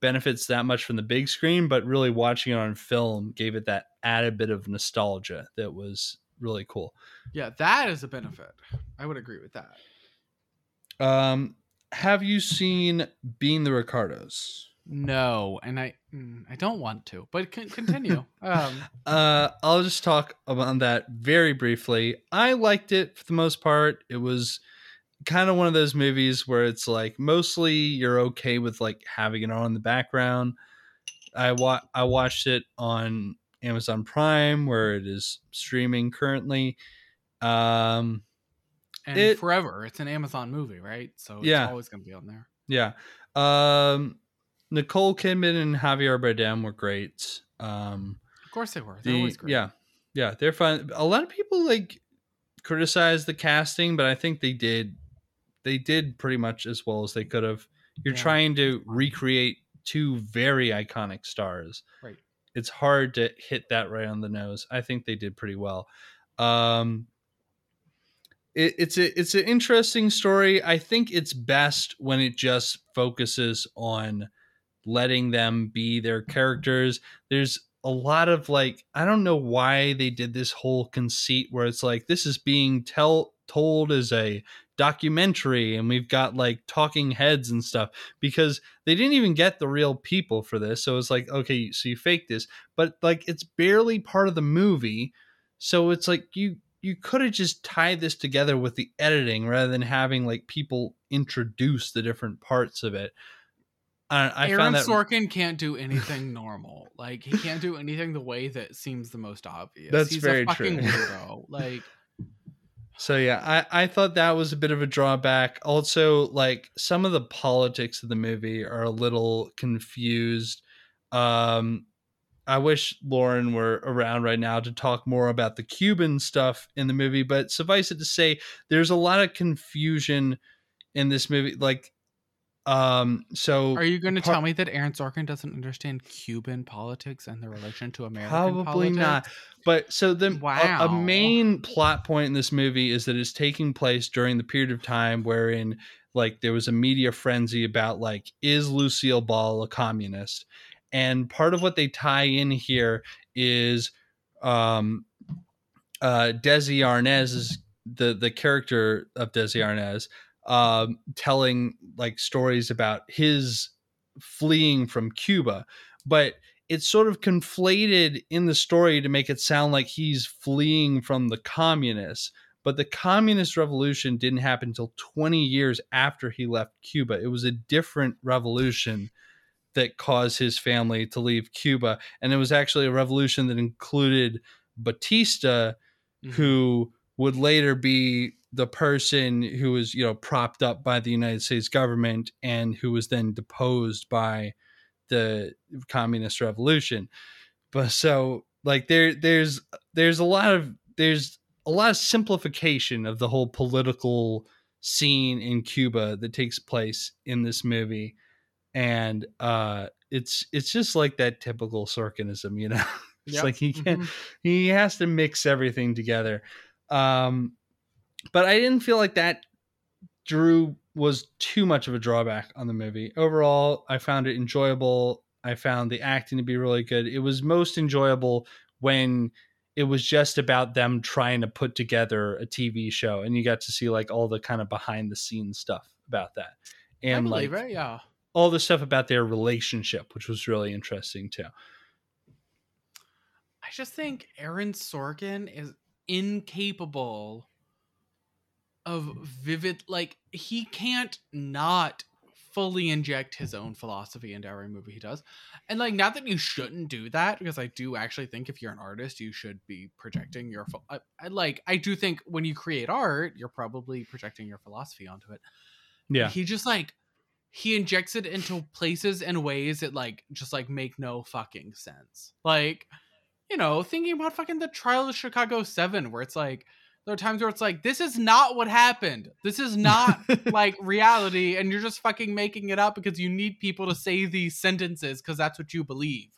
S2: benefits that much from the big screen, but really watching it on film gave it that added bit of nostalgia that was really cool.
S1: yeah, that is a benefit. I would agree with that.
S2: Um, have you seen Being the Ricardos?
S1: No, and I mm, I don't want to, but continue. um,
S2: Uh, I'll just talk about that very briefly. I liked it for the most part. It was kind of one of those movies where it's like mostly you're okay with like having it on in the background. I wa- I watched it on Amazon Prime where it is streaming currently. Um
S1: And
S2: It-
S1: forever, it's an Amazon movie, right? So it's
S2: Yeah.
S1: always going to be on there.
S2: yeah. Um Nicole Kidman and Javier Bardem were great. Um
S1: Of course they were. They're
S2: the
S1: always great.
S2: yeah yeah they're fun a lot of people like criticize the casting but i think they did they did pretty much as well as they could have. You're
S1: Yeah,
S2: trying to recreate two very iconic stars.
S1: Right.
S2: it's hard to hit that right on the nose. I think they did pretty well. Um it, it's a it's an interesting story. I think it's best when it just focuses on letting them be their characters. There's a lot of like I don't know why they did this whole conceit where it's like this is being tell told as a documentary and we've got like talking heads and stuff because they didn't even get the real people for this so it's like okay so you fake this but like it's barely part of the movie so it's like you you could have just tied this together with the editing rather than having like people introduce the different parts of it I, I
S1: Aaron
S2: found that
S1: Sorkin can't do anything normal. Like he can't do anything the way that seems the most obvious.
S2: That's
S1: He's
S2: very
S1: a fucking
S2: true.
S1: weirdo. Like
S2: So yeah, I, I thought that was a bit of a drawback. Also, like some of the politics of the movie are a little confused. Um I wish Lauren were around right now to talk more about the Cuban stuff in the movie, but suffice it to say, there's a lot of confusion in this movie. Like um so
S1: Are you going to
S2: Par-
S1: tell me that Aaron Sorkin doesn't understand Cuban politics and the relation to American
S2: Probably
S1: politics?
S2: not. But so the a- a, main plot point in this movie is that it's taking place during the period of time wherein like there was a media frenzy about like is Lucille Ball a communist? And part of what they tie in here is um uh Desi Arnaz is the the character of Desi Arnaz um telling like stories about his fleeing from Cuba. But it's sort of conflated in the story to make it sound like he's fleeing from the communists. But the communist revolution didn't happen until 20 years after he left Cuba. It was a different revolution that caused his family to leave Cuba. And it was actually a revolution that included Batista,
S1: Mhm.
S2: who would later be the person who was, you know, propped up by the United States government and who was then deposed by the communist revolution but so like there there's there's a lot of there's a lot of simplification of the whole political scene in Cuba that takes place in this movie and uh it's it's just like that typical Sorkinism you know it's
S1: Yep.
S2: like he can't
S1: Mhm.
S2: he has to mix everything together um but i didn't feel like that drew was too much of a drawback on the movie. Overall i found it enjoyable. I found the acting to be really good. It was most enjoyable when it was just about them trying to put together a tv show and you got to see like all the kind of behind the scenes stuff about that. And like.
S1: Yeah.
S2: all the stuff about their relationship which was really interesting too.
S1: I just think Aaron Sorkin is incapable of vivid like he can't not fully inject his own philosophy into every movie he does. And like not that you shouldn't do that because I do actually think if you're an artist you should be projecting your I, I like I do think when you create art you're probably projecting your philosophy onto it.
S2: yeah
S1: He just like he injects it into places and ways that like just like make no fucking sense. Like, you know, thinking about fucking the trial of Chicago 7 where it's like there are times where it's like this is not what happened. This is not like reality and you're just fucking making it up because you need people to say these sentences cuz that's what you believe.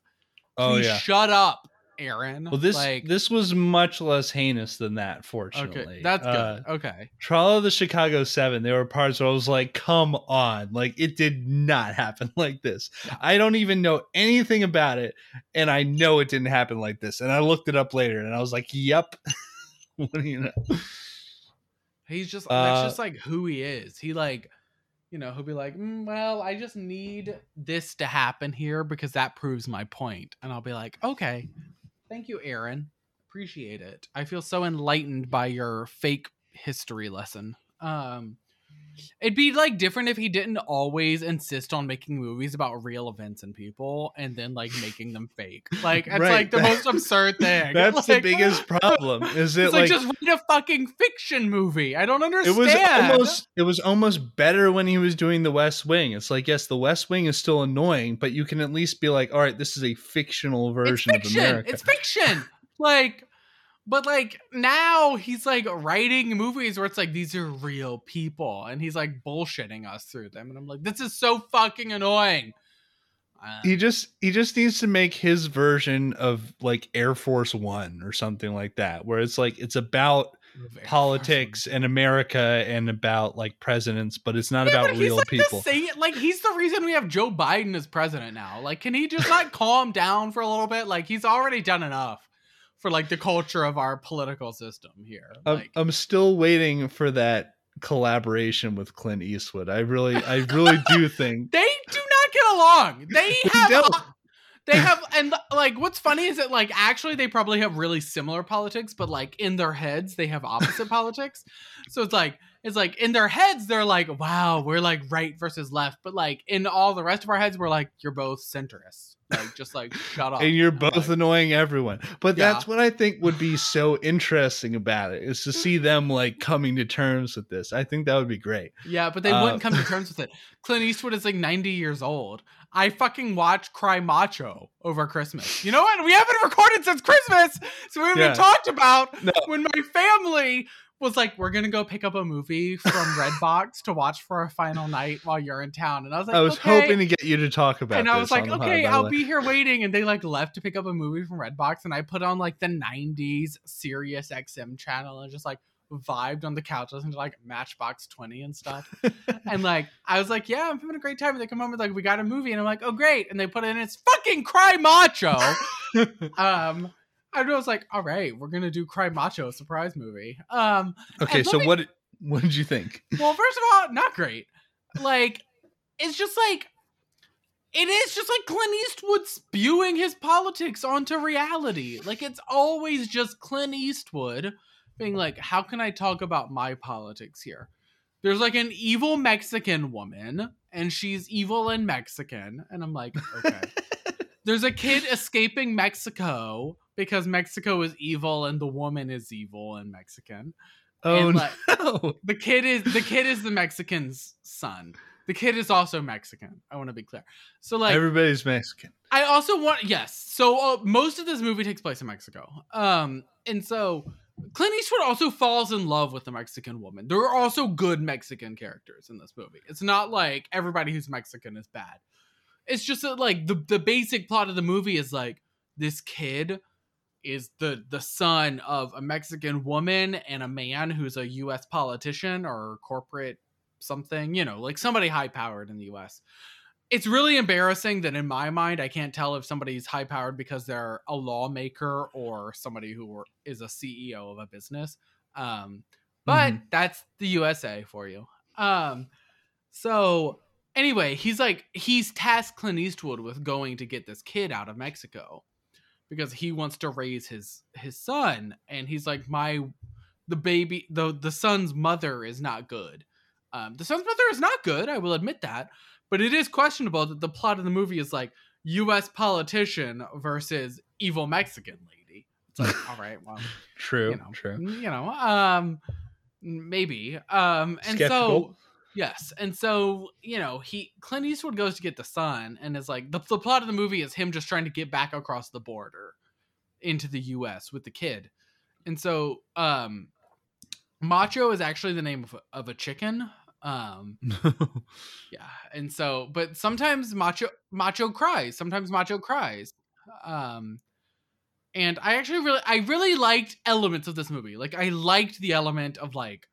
S2: oh
S1: Please
S2: yeah
S1: shut up, Aaron.
S2: Well, this
S1: like
S2: this was much less heinous than that. Fortunately,
S1: okay, that's good.
S2: Uh,
S1: okay.
S2: Trial of the Chicago Seven. There were parts where I was like, "Come on!" Like it did not happen like this. I don't even know anything about it, and I know it didn't happen like this. And I looked it up later, and I was like, "Yep." what do you know?
S1: He's just
S2: Uh,
S1: that's just like who he is. He like, you know, he'll be like, "Mm, "Well, I just need this to happen here because that proves my point." And I'll be like, "Okay, thank you, Aaron. Appreciate it. I feel so enlightened by your fake history lesson." Um, It'd be like different if he didn't always insist on making movies about real events and people and then like making them fake. Like it's
S2: Right,
S1: like the most absurd thing.
S2: That's the biggest problem. Is it
S1: It's like,
S2: like,
S1: just write a fucking fiction movie. I don't understand.
S2: it was almost it was almost better when he was doing the West Wing. It's like yes, the West Wing is still annoying, but you can at least be like, all right, this is a fictional version of. America.
S1: It's fiction. like but like now he's like writing movies where it's like these are real people and he's like bullshitting us through them and I'm like this is so fucking annoying. Uh,
S2: he just he just needs to make his version of like Air Force One or something like that, where it's like it's about politics and America and about like presidents, but it's not
S1: Yeah,
S2: about real
S1: like
S2: people.
S1: Same, like he's the reason we have Joe Biden as president now. Like, can he just not calm down for a little bit? Like, he's already done enough for like the culture of our political system here.
S2: I'm,
S1: Like,
S2: I'm still waiting for that collaboration with Clint Eastwood. I really, I really do think
S1: they do not get along. They have.
S2: don't.
S1: They have, and like, what's funny is that, like, actually, they probably have really similar politics, but like in their heads, they have opposite politics. So it's like, it's like in their heads, they're like, wow, we're like right versus left, but like in all the rest of our heads, we're like, you're both centrists. Like, just like shut up.
S2: and you're both
S1: like,
S2: annoying everyone. But
S1: Yeah.
S2: that's what I think would be so interesting about it is to see them like coming to terms with this. I think that would be great.
S1: Yeah, but they
S2: Uh,
S1: wouldn't come to terms with it. Clint Eastwood is like 90 years old. I fucking watched Cry Macho over Christmas. You know what? We haven't recorded since Christmas, so we haven't
S2: Yeah.
S1: talked about
S2: No.
S1: when my family was like, "We're gonna go pick up a movie from Redbox to watch for a final night while you're in town," and I was like,
S2: I was
S1: okay.
S2: hoping to get you to talk about it.
S1: and I was like, okay, I'll be here waiting. And they like left to pick up a movie from Redbox, and I put on like the '90s Sirius XM channel and just like vibed on the couch listening to like Matchbox Twenty and stuff. and like I was like, yeah, I'm having a great time. And they come home with like, we got a movie, and I'm like, oh great. And they put it in, it's fucking Cry Macho. um, I was like, all right, we're gonna do Cry Macho surprise movie. Um,
S2: okay, so
S1: me-
S2: what what did you think?
S1: well, first of all, not great. Like, it's just like it is just like Clint Eastwood spewing his politics onto reality. Like it's always just Clint Eastwood being like, "How can I talk about my politics here?" There's like an evil Mexican woman, and she's evil and Mexican, and I'm like, okay. There's a kid escaping Mexico because Mexico is evil and the woman is evil and Mexican.
S2: Oh
S1: And, like,
S2: no.
S1: the kid is the kid is the Mexican's son. The kid is also Mexican. I want to be clear. So like
S2: Everybody's Mexican.
S1: I also want yes. So uh, most of this movie takes place in Mexico. Um and so Clint Eastwood also falls in love with the Mexican woman. There are also good Mexican characters in this movie. It's not like everybody who's Mexican is bad. It's just that like the the basic plot of the movie is like this kid is the the son of a Mexican woman and a man who's a US politician or corporate something, you know, like somebody high powered in the US. It's really embarrassing that in my mind I can't tell if somebody's high powered because they're a lawmaker or somebody who is a CEO of a business. Um but that's the USA for you. Um so anyway, he's like he's tasked Clint Eastwood with going to get this kid out of Mexico because he wants to raise his his son and he's like my the baby the the son's mother is not good. Um the son's mother is not good, I will admit that, but it is questionable that the plot of the movie is like US politician versus evil Mexican lady. It's like all right, well,
S2: True.
S1: you know,
S2: True.
S1: you know, um, maybe, um, and so
S2: Skeptical.
S1: Yes, and so you know, he Clint Eastwood goes to get the son, and is like the the plot of the movie is him just trying to get back across the border into the U.S. with the kid, and so um, Macho is actually the name of a, of a chicken. Um, yeah, and so, but sometimes Macho Macho cries. Sometimes Macho cries. Um, and I actually really, I really liked elements of this movie. Like, I liked the element of like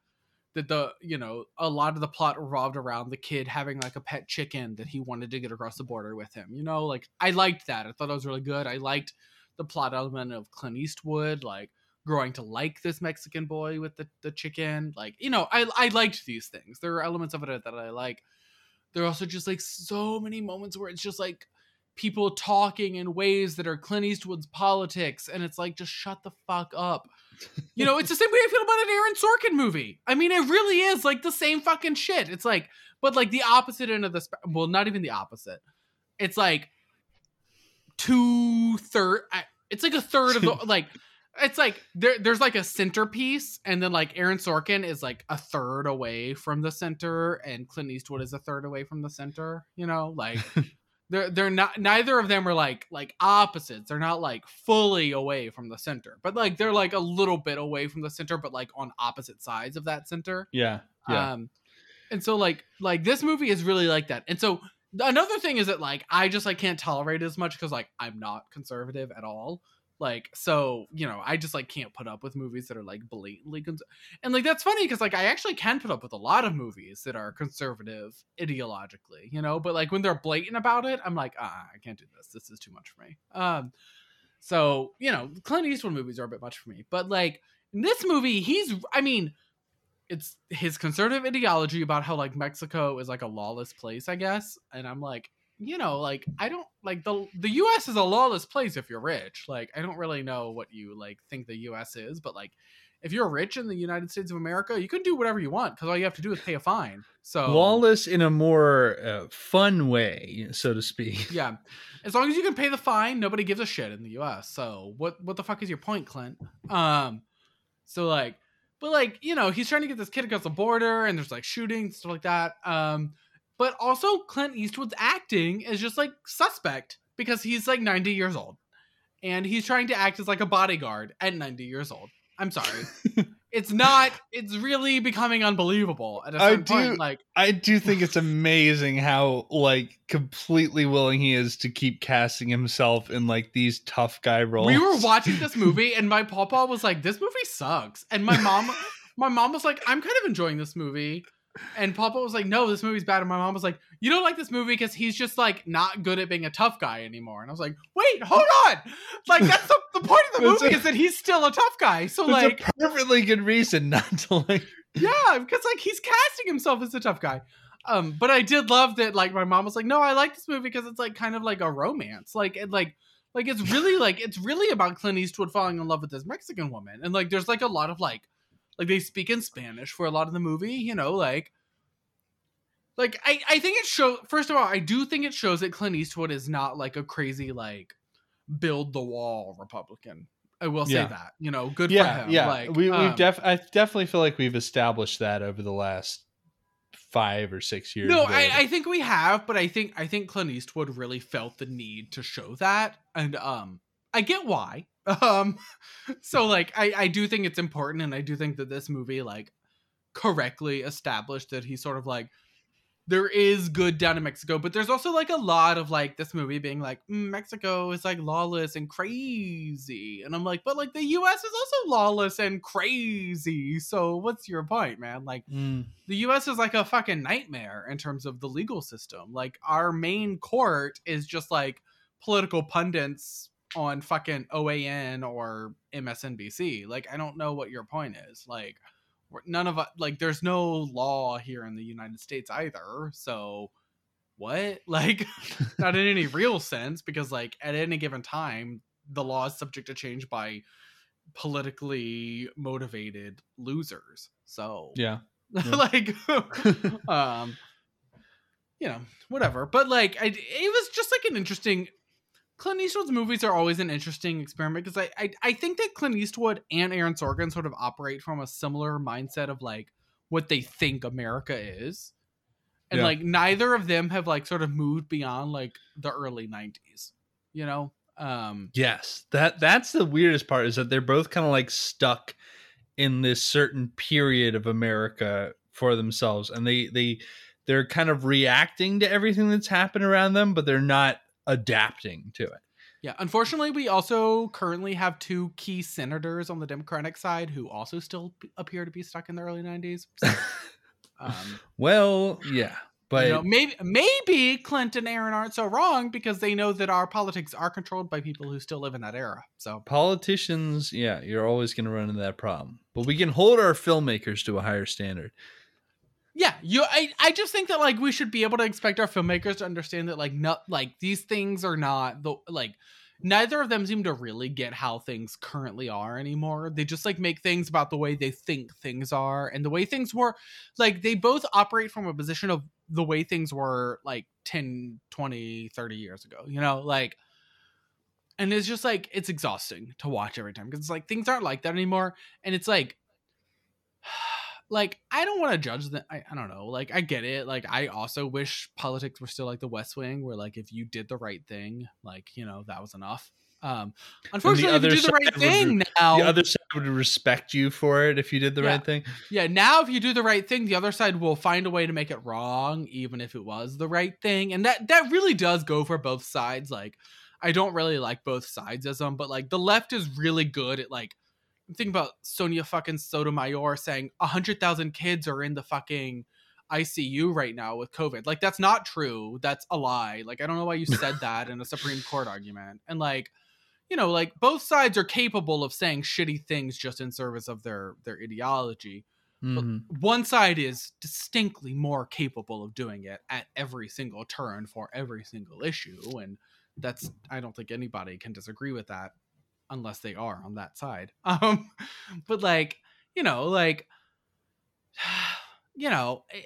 S1: that the you know a lot of the plot revolved around the kid having like a pet chicken that he wanted to get across the border with him. You know, like I liked that. I thought it was really good. I liked the plot element of Clint Eastwood, like growing to like this Mexican boy with the, the chicken. Like, you know, I I liked these things. There are elements of it that I like. There are also just like so many moments where it's just like people talking in ways that are Clint Eastwood's politics, and it's like just shut the fuck up. You know, it's the same way I feel about an Aaron Sorkin movie. I mean, it really is like the same fucking shit. It's like, but like the opposite end of the spe- well, not even the opposite. It's like two third. It's like a third of the like. It's like there, there's like a centerpiece, and then like Aaron Sorkin is like a third away from the center, and Clint Eastwood is a third away from the center. You know, like they're they're not neither of them are like like opposites. They're not like fully away from the center, but like they're like a little bit away from the center, but like on opposite sides of that center.
S2: Yeah. Yeah.
S1: Um, and so like like this movie is really like that. And so another thing is that like I just like can't tolerate it as much because like I'm not conservative at all. Like so you know I just like can't put up with movies that are like blatantly cons- and like that's funny because like I actually can put up with a lot of movies that are conservative ideologically, you know. But like when they're blatant about it, I'm like ah I can't do this. This is too much for me. Um, so you know Clint Eastwood movies are a bit much for me. But like in this movie, he's I mean it's his conservative ideology about how like Mexico is like a lawless place, I guess. And I'm like, you know, like I don't like the the US is a lawless place if you're rich. Like I don't really know what you like think the US is, but like if you're rich in the United States of America, you can do whatever you want because all you have to do is pay a fine. So
S2: Lawless in a more uh, fun way, so to speak.
S1: yeah, as long as you can pay the fine, nobody gives a shit in the U.S. So what what the fuck is your point, Clint? Um, so like, but like you know, he's trying to get this kid across the border, and there's like shooting stuff like that. Um, but also Clint Eastwood's acting is just like suspect because he's like 90 years old, and he's trying to act as like a bodyguard at 90 years old. I'm sorry. It's not. It's really becoming unbelievable at a
S2: I
S1: certain
S2: do-
S1: point. Like,
S2: I do think it's amazing how like completely willing he is to keep casting himself in like these tough guy roles.
S1: We were watching this movie, and my papa was like, "This movie sucks," and my mom, my mom was like, "I'm kind of enjoying this movie," and papa was like, "No, this movie's bad," and my mom was like, "You don't like this movie because he's just like not good at being a tough guy anymore," and I was like, "Wait, hold on, like that's the, the point of the movie
S2: a-
S1: is that he's still a tough guy, so
S2: It's
S1: like."
S2: a perfectly good reason not to like.
S1: Yeah, because like he's casting himself as a tough guy. Um, but I did love that like my mom was like, "No, I like this movie because it's like kind of like a romance. Like it like like it's really like it's really about Clint Eastwood falling in love with this Mexican woman. And like there's like a lot of like like they speak in Spanish for a lot of the movie, you know, like like I I think it shows first of all, I do think it shows that Clint Eastwood is not like a crazy like build the wall Republican. I will say
S2: Yeah.
S1: that. You know, good
S2: yeah,
S1: for him.
S2: yeah.
S1: Like
S2: we
S1: um,
S2: we've def. I definitely feel like we've established that over the last five or six years.
S1: No, I. I think we have, but I think I think Clint Eastwood really felt the need to show that, and um, I get why. Um, so like, I I do think it's important, and I do think that this movie like correctly established that he's sort of like there is good down in Mexico, but there's also like a lot of like this movie being like "Mm, Mexico is like lawless and crazy, and I'm like, but like the U.S. is also lawless and crazy. So what's your point, man? Like
S2: Mm.
S1: the US is like a fucking nightmare in terms of the legal system. Like our main court is just like political pundits on fucking OAN or MSNBC. Like I don't know what your point is. Like none of like there's no law here in the United States either. So what? Like not in any real sense because like at any given time the law is subject to change by politically motivated losers. So
S2: Yeah.
S1: like um you know whatever but like I, it was just like an interesting clint eastwood's movies are always an interesting experiment because I, I i think that clint eastwood and aaron sorkin sort of operate from a similar mindset of like what they think america is. And
S2: Yeah.
S1: like neither of them have like sort of moved beyond like the early 90s you know? Um
S2: Yes, that that's the weirdest part is that they're both kind of like stuck in this certain period of America for themselves, and they they they're kind of reacting to everything that's happened around them, but they're not adapting to it.
S1: Yeah, unfortunately, we also currently have two key senators on the Democratic side who also still p- appear to be stuck in the early '90s. So, um,
S2: well, yeah, but
S1: you know, maybe maybe Clint and Aaron aren't so wrong because they know that our politics are controlled by people who still live in that era. So
S2: politicians, yeah, you're always going to run into that problem. But we can hold our filmmakers to a higher standard.
S1: Yeah you I, I just think that like we should be able to expect our filmmakers to understand that like not like these things are not the like neither of them seem to really get how things currently are anymore. They just like make things about the way they think things are and the way things were like they both operate from a position of the way things were like 10 20 30 years ago you know like and it's just like it's exhausting to watch every time because it's like things aren't like that anymore. And it's like like I don't want to judge them. I, I don't know. Like I get it. Like I also wish politics were still like the West Wing, where like if you did the right thing, like you know that was enough. Um, unfortunately, if you do the right
S2: would
S1: thing now,
S2: The other side would respect you for it if you did the
S1: Yeah.
S2: right thing.
S1: yeah, now if you do the right thing, the other side will find a way to make it wrong, even if it was the right thing, and that that really does go for both sides. Like I don't really like both sides as them, but like the left is really good at like think about Sonia fucking Sotomayor saying a hundred thousand kids are in the fucking ICU right now with COVID. Like that's not true. That's a lie. Like I don't know why you said that in a Supreme Court argument. And like, you know, like both sides are capable of saying shitty things just in service of their their ideology.
S2: Mhm.
S1: One side is distinctly more capable of doing it at every single turn for every single issue. And that's I don't think anybody can disagree with that unless they are on that side. Um, but like, you know, like, you know, it-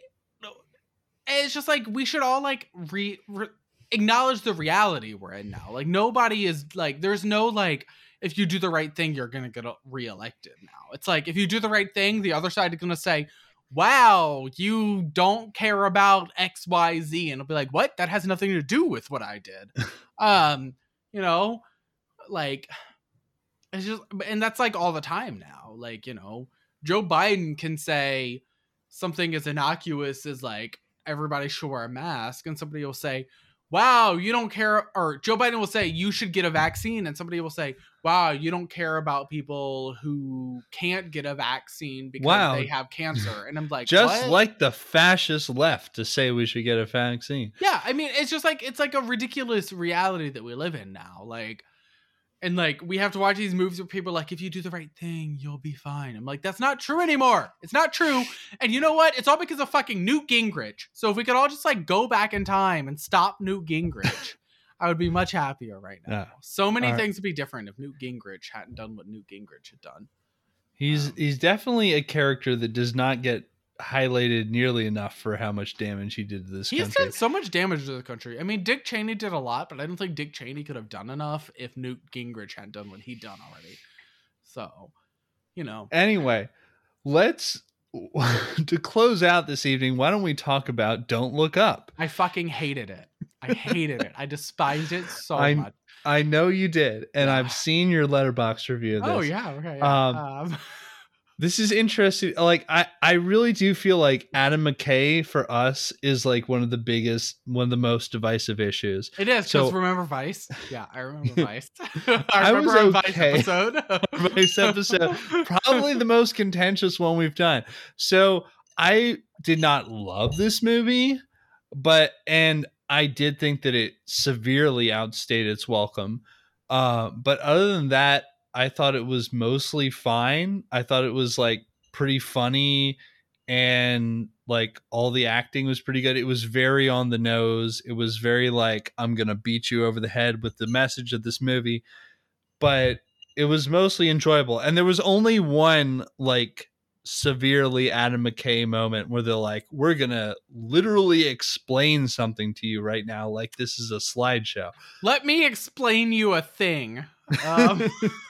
S1: it's just like we should all like re, re acknowledge the reality we're in now. Like nobody is like, there's no like, if you do the right thing, you're gonna get reelected now. It's like if you do the right thing, the other side is gonna say, "Wow, you don't care about X, Y, Z," and it'll be like, "What? That has nothing to do with what I did." um, you know, like it's just and that's like all the time now like you know joe biden can say something as innocuous as like everybody should wear a mask and somebody will say wow you don't care or joe biden will say you should get a vaccine and somebody will say wow you don't care about people who can't get a vaccine because
S2: Wow.
S1: they have cancer and i'm like
S2: Just
S1: "What?"
S2: like the fascist left to say we should get a vaccine.
S1: Yeah, I mean, it's just like it's like a ridiculous reality that we live in now. Like, and like we have to watch these movies where people are like, if you do the right thing, you'll be fine. I'm like, that's not true anymore. It's not true. And you know what? It's all because of fucking Newt Gingrich. So if we could all just like go back in time and stop Newt Gingrich, I would be much happier right now.
S2: Yeah.
S1: So many
S2: All right.
S1: things would be different if Newt Gingrich hadn't done what Newt Gingrich had done.
S2: He's
S1: Um,
S2: he's definitely a character that does not get highlighted nearly enough for how much damage he did to this
S1: He's
S2: country.
S1: done so much damage to the country. I mean, Dick Cheney did a lot, but I don't think Dick Cheney could have done enough if Newt Gingrich had done what he'd done already. So, you know,
S2: Anyway, let's to close out this evening. Why don't we talk about Don't Look Up?
S1: I fucking hated it. I hated it. I despised it so
S2: I-
S1: much.
S2: I know you did, and I've seen your Letterboxd review of this.
S1: Oh yeah, okay. Yeah.
S2: Um,
S1: Um,
S2: This is interesting. Like I, I really do feel like Adam McKay for us is like one of the biggest, one of the most divisive issues.
S1: it is because
S2: so-
S1: remember Vice? Yeah, I remember Vice. I
S2: I
S1: remember
S2: was
S1: our Vice episode.
S2: Vice episode. Probably the most contentious one we've done. So I did not love this movie, but and I did think that it severely outstayed its welcome. Uh, but other than that, I thought it was mostly fine. I thought it was like pretty funny and like all the acting was pretty good. It was very on the nose. It was very like I'm going to beat you over the head with the message of this movie. But it was mostly enjoyable. And there was only one like severely Adam McKay moment where they're like, we're going to literally explain something to you right now. Like this is a slideshow.
S1: Let me explain you a thing. Um,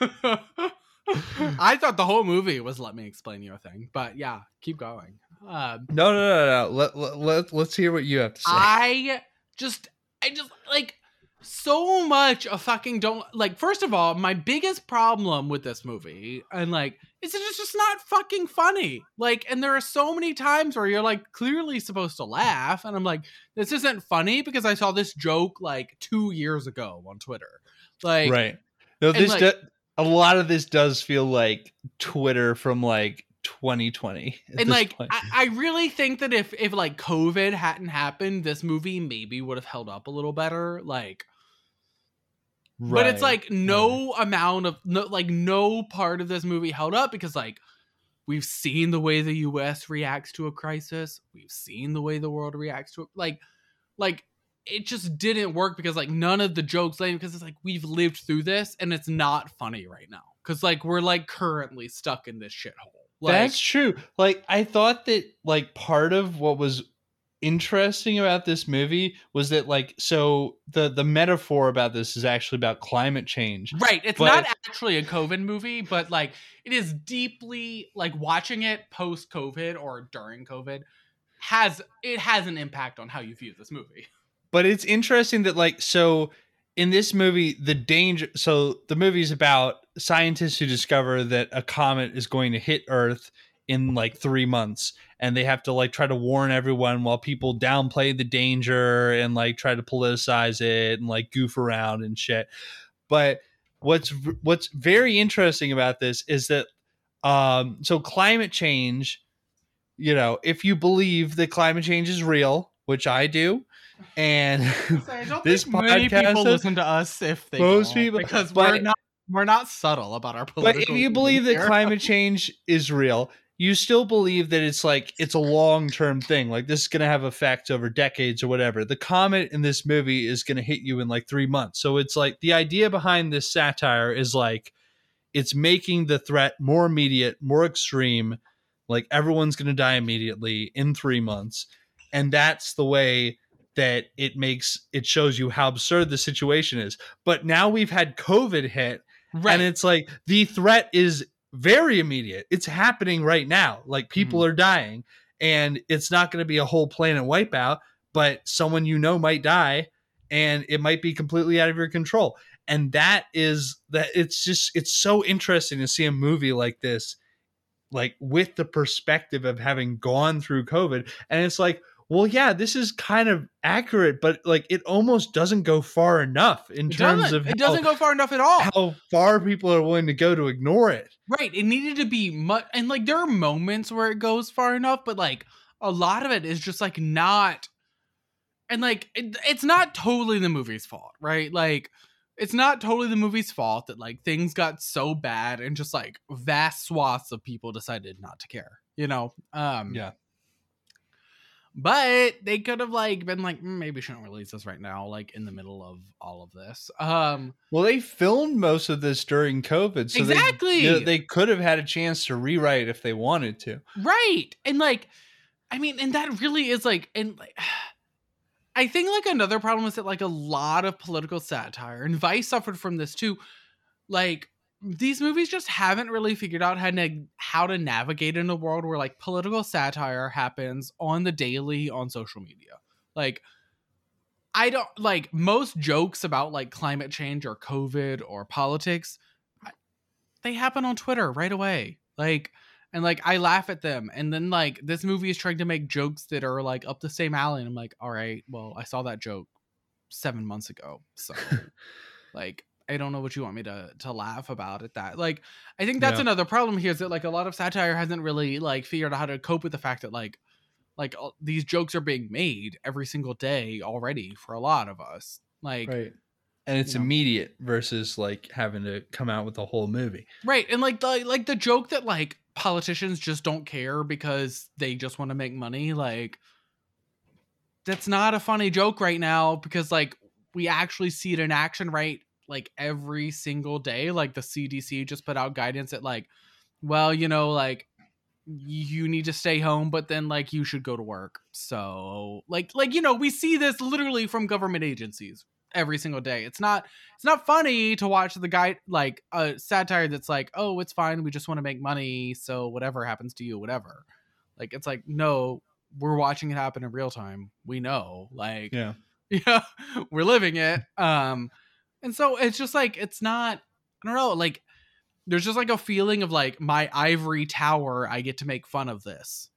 S1: I thought the whole movie was "Let me explain you a thing," but yeah, keep going. Um,
S2: No, no, no, no. Let, let, let, let's hear what you have to say.
S1: I just, I just like so much of fucking don't like. First of all, my biggest problem with this movie, and like, is it's just not fucking funny. Like, and there are so many times where you're like clearly supposed to laugh, and I'm like, this isn't funny because I saw this joke like two years ago on Twitter. Like,
S2: right. No, this
S1: like-
S2: do- a lot of this does feel like Twitter from like 2020.
S1: and like. I, I really think that if if like covid hadn't happened this movie maybe would have held up a little better like but it's like no amount of no like no part of this movie held up because like we've seen the way the US reacts to a crisis. We've seen the way the world reacts to it. Like like it just didn't work because like none of the jokes like because it's like we've lived through this and it's not funny right now because like we're like currently stuck in this shithole. Like,
S2: That's true. Like I thought that like part of what was interesting about this movie was that like so the the metaphor about this is actually about climate change.
S1: right. It's
S2: but-
S1: not actually a COVID movie, but like it is deeply like watching it post COVID or during COVID has it has an impact on how you view this movie.
S2: But it's interesting that like so in this movie the danger so the movie's about scientists who discover that a comet is going to hit earth in like 3 months and they have to like try to warn everyone while people downplay the danger and like try to politicize it and like goof around and shit. But what's what's very interesting about this is that um so climate change you know if you believe that climate change is real which i do and
S1: I don't
S2: This
S1: think many people
S2: is-
S1: listen to us if they
S2: Most people-
S1: because
S2: but-
S1: we're not we're not subtle about our political.
S2: but if you believe that climate change is real you still believe that it's like it's a long-term thing like this is going to have effects over decades or whatever. The comet in this movie is going to hit you in like three months. So it's like the idea behind this satire is like it's making the threat more immediate more extreme like everyone's going to die immediately in three months. And that's the way that it makes it shows you how absurd the situation is. But now we've had covid hit
S1: right?
S2: and it's like the threat is very immediate. It's happening right now. Like people
S1: Mm-hmm.
S2: are dying and it's not going to be a whole planet wipeout but someone you know might die and it might be completely out of your control. And that is that it's just it's so interesting to see a movie like this like with the perspective of having gone through covid. And it's like well yeah this is kind of accurate but like it almost doesn't go far enough in
S1: it
S2: terms
S1: doesn't,
S2: of
S1: it
S2: how-
S1: doesn't go far enough at all.
S2: how far people are willing to go to ignore it.
S1: Right. It needed to be much, and like there are moments where it goes far enough, but like a lot of it is just like not, and like it, it's not totally the movie's fault, right? Like it's not totally the movie's fault that like things got so bad and just like vast swaths of people decided not to care, you know? Um,
S2: Yeah.
S1: But they could have like been like, "Mm, maybe shouldn't release this right now, like in the middle of all of this. Um,
S2: Well, they filmed most of this during COVID, so they-
S1: Exactly.
S2: know, they, could have had a chance to rewrite if they wanted to.
S1: Right. And like I mean, and that really is like and like I think like another problem is that like a lot of political satire and Vice suffered from this too. Like these movies just haven't really figured out how to how to navigate in a world where like political satire happens on the daily on social media. Like I don't like most jokes about like climate change or COVID or politics. They happen on Twitter right away. Like and like I laugh at them. And then like this movie is trying to make jokes that are like up the same alley. And I'm like, all right, well, I saw that joke seven months ago. So like I don't know what you want me to to laugh about at that. Like I think that's
S2: Yeah.
S1: another problem here is that like a lot of satire hasn't really like figured out how to cope with the fact that like like all- these jokes are being made every single day already for a lot of us. Like
S2: Right. And it's
S1: You know.
S2: immediate versus like having to come out with a whole movie.
S1: Right, and like the like the joke that like politicians just don't care because they just want to make money, like that's not a funny joke right now because like we actually see it in action right like every single day. Like the CDC just put out guidance that like, well, you know, like you need to stay home, but then like you should go to work. So like like you know, we see this literally from government agencies every single day. It's not it's not funny to watch the guy like a satire that's like, oh, it's fine, we just want to make money, so whatever happens to you, whatever. Like it's like, no, we're watching it happen in real time. We know. Like
S2: Yeah.
S1: yeah, we're living it. Um and so it's just like it's not I don't know, like there's just like a feeling of like my ivory tower, I get to make fun of this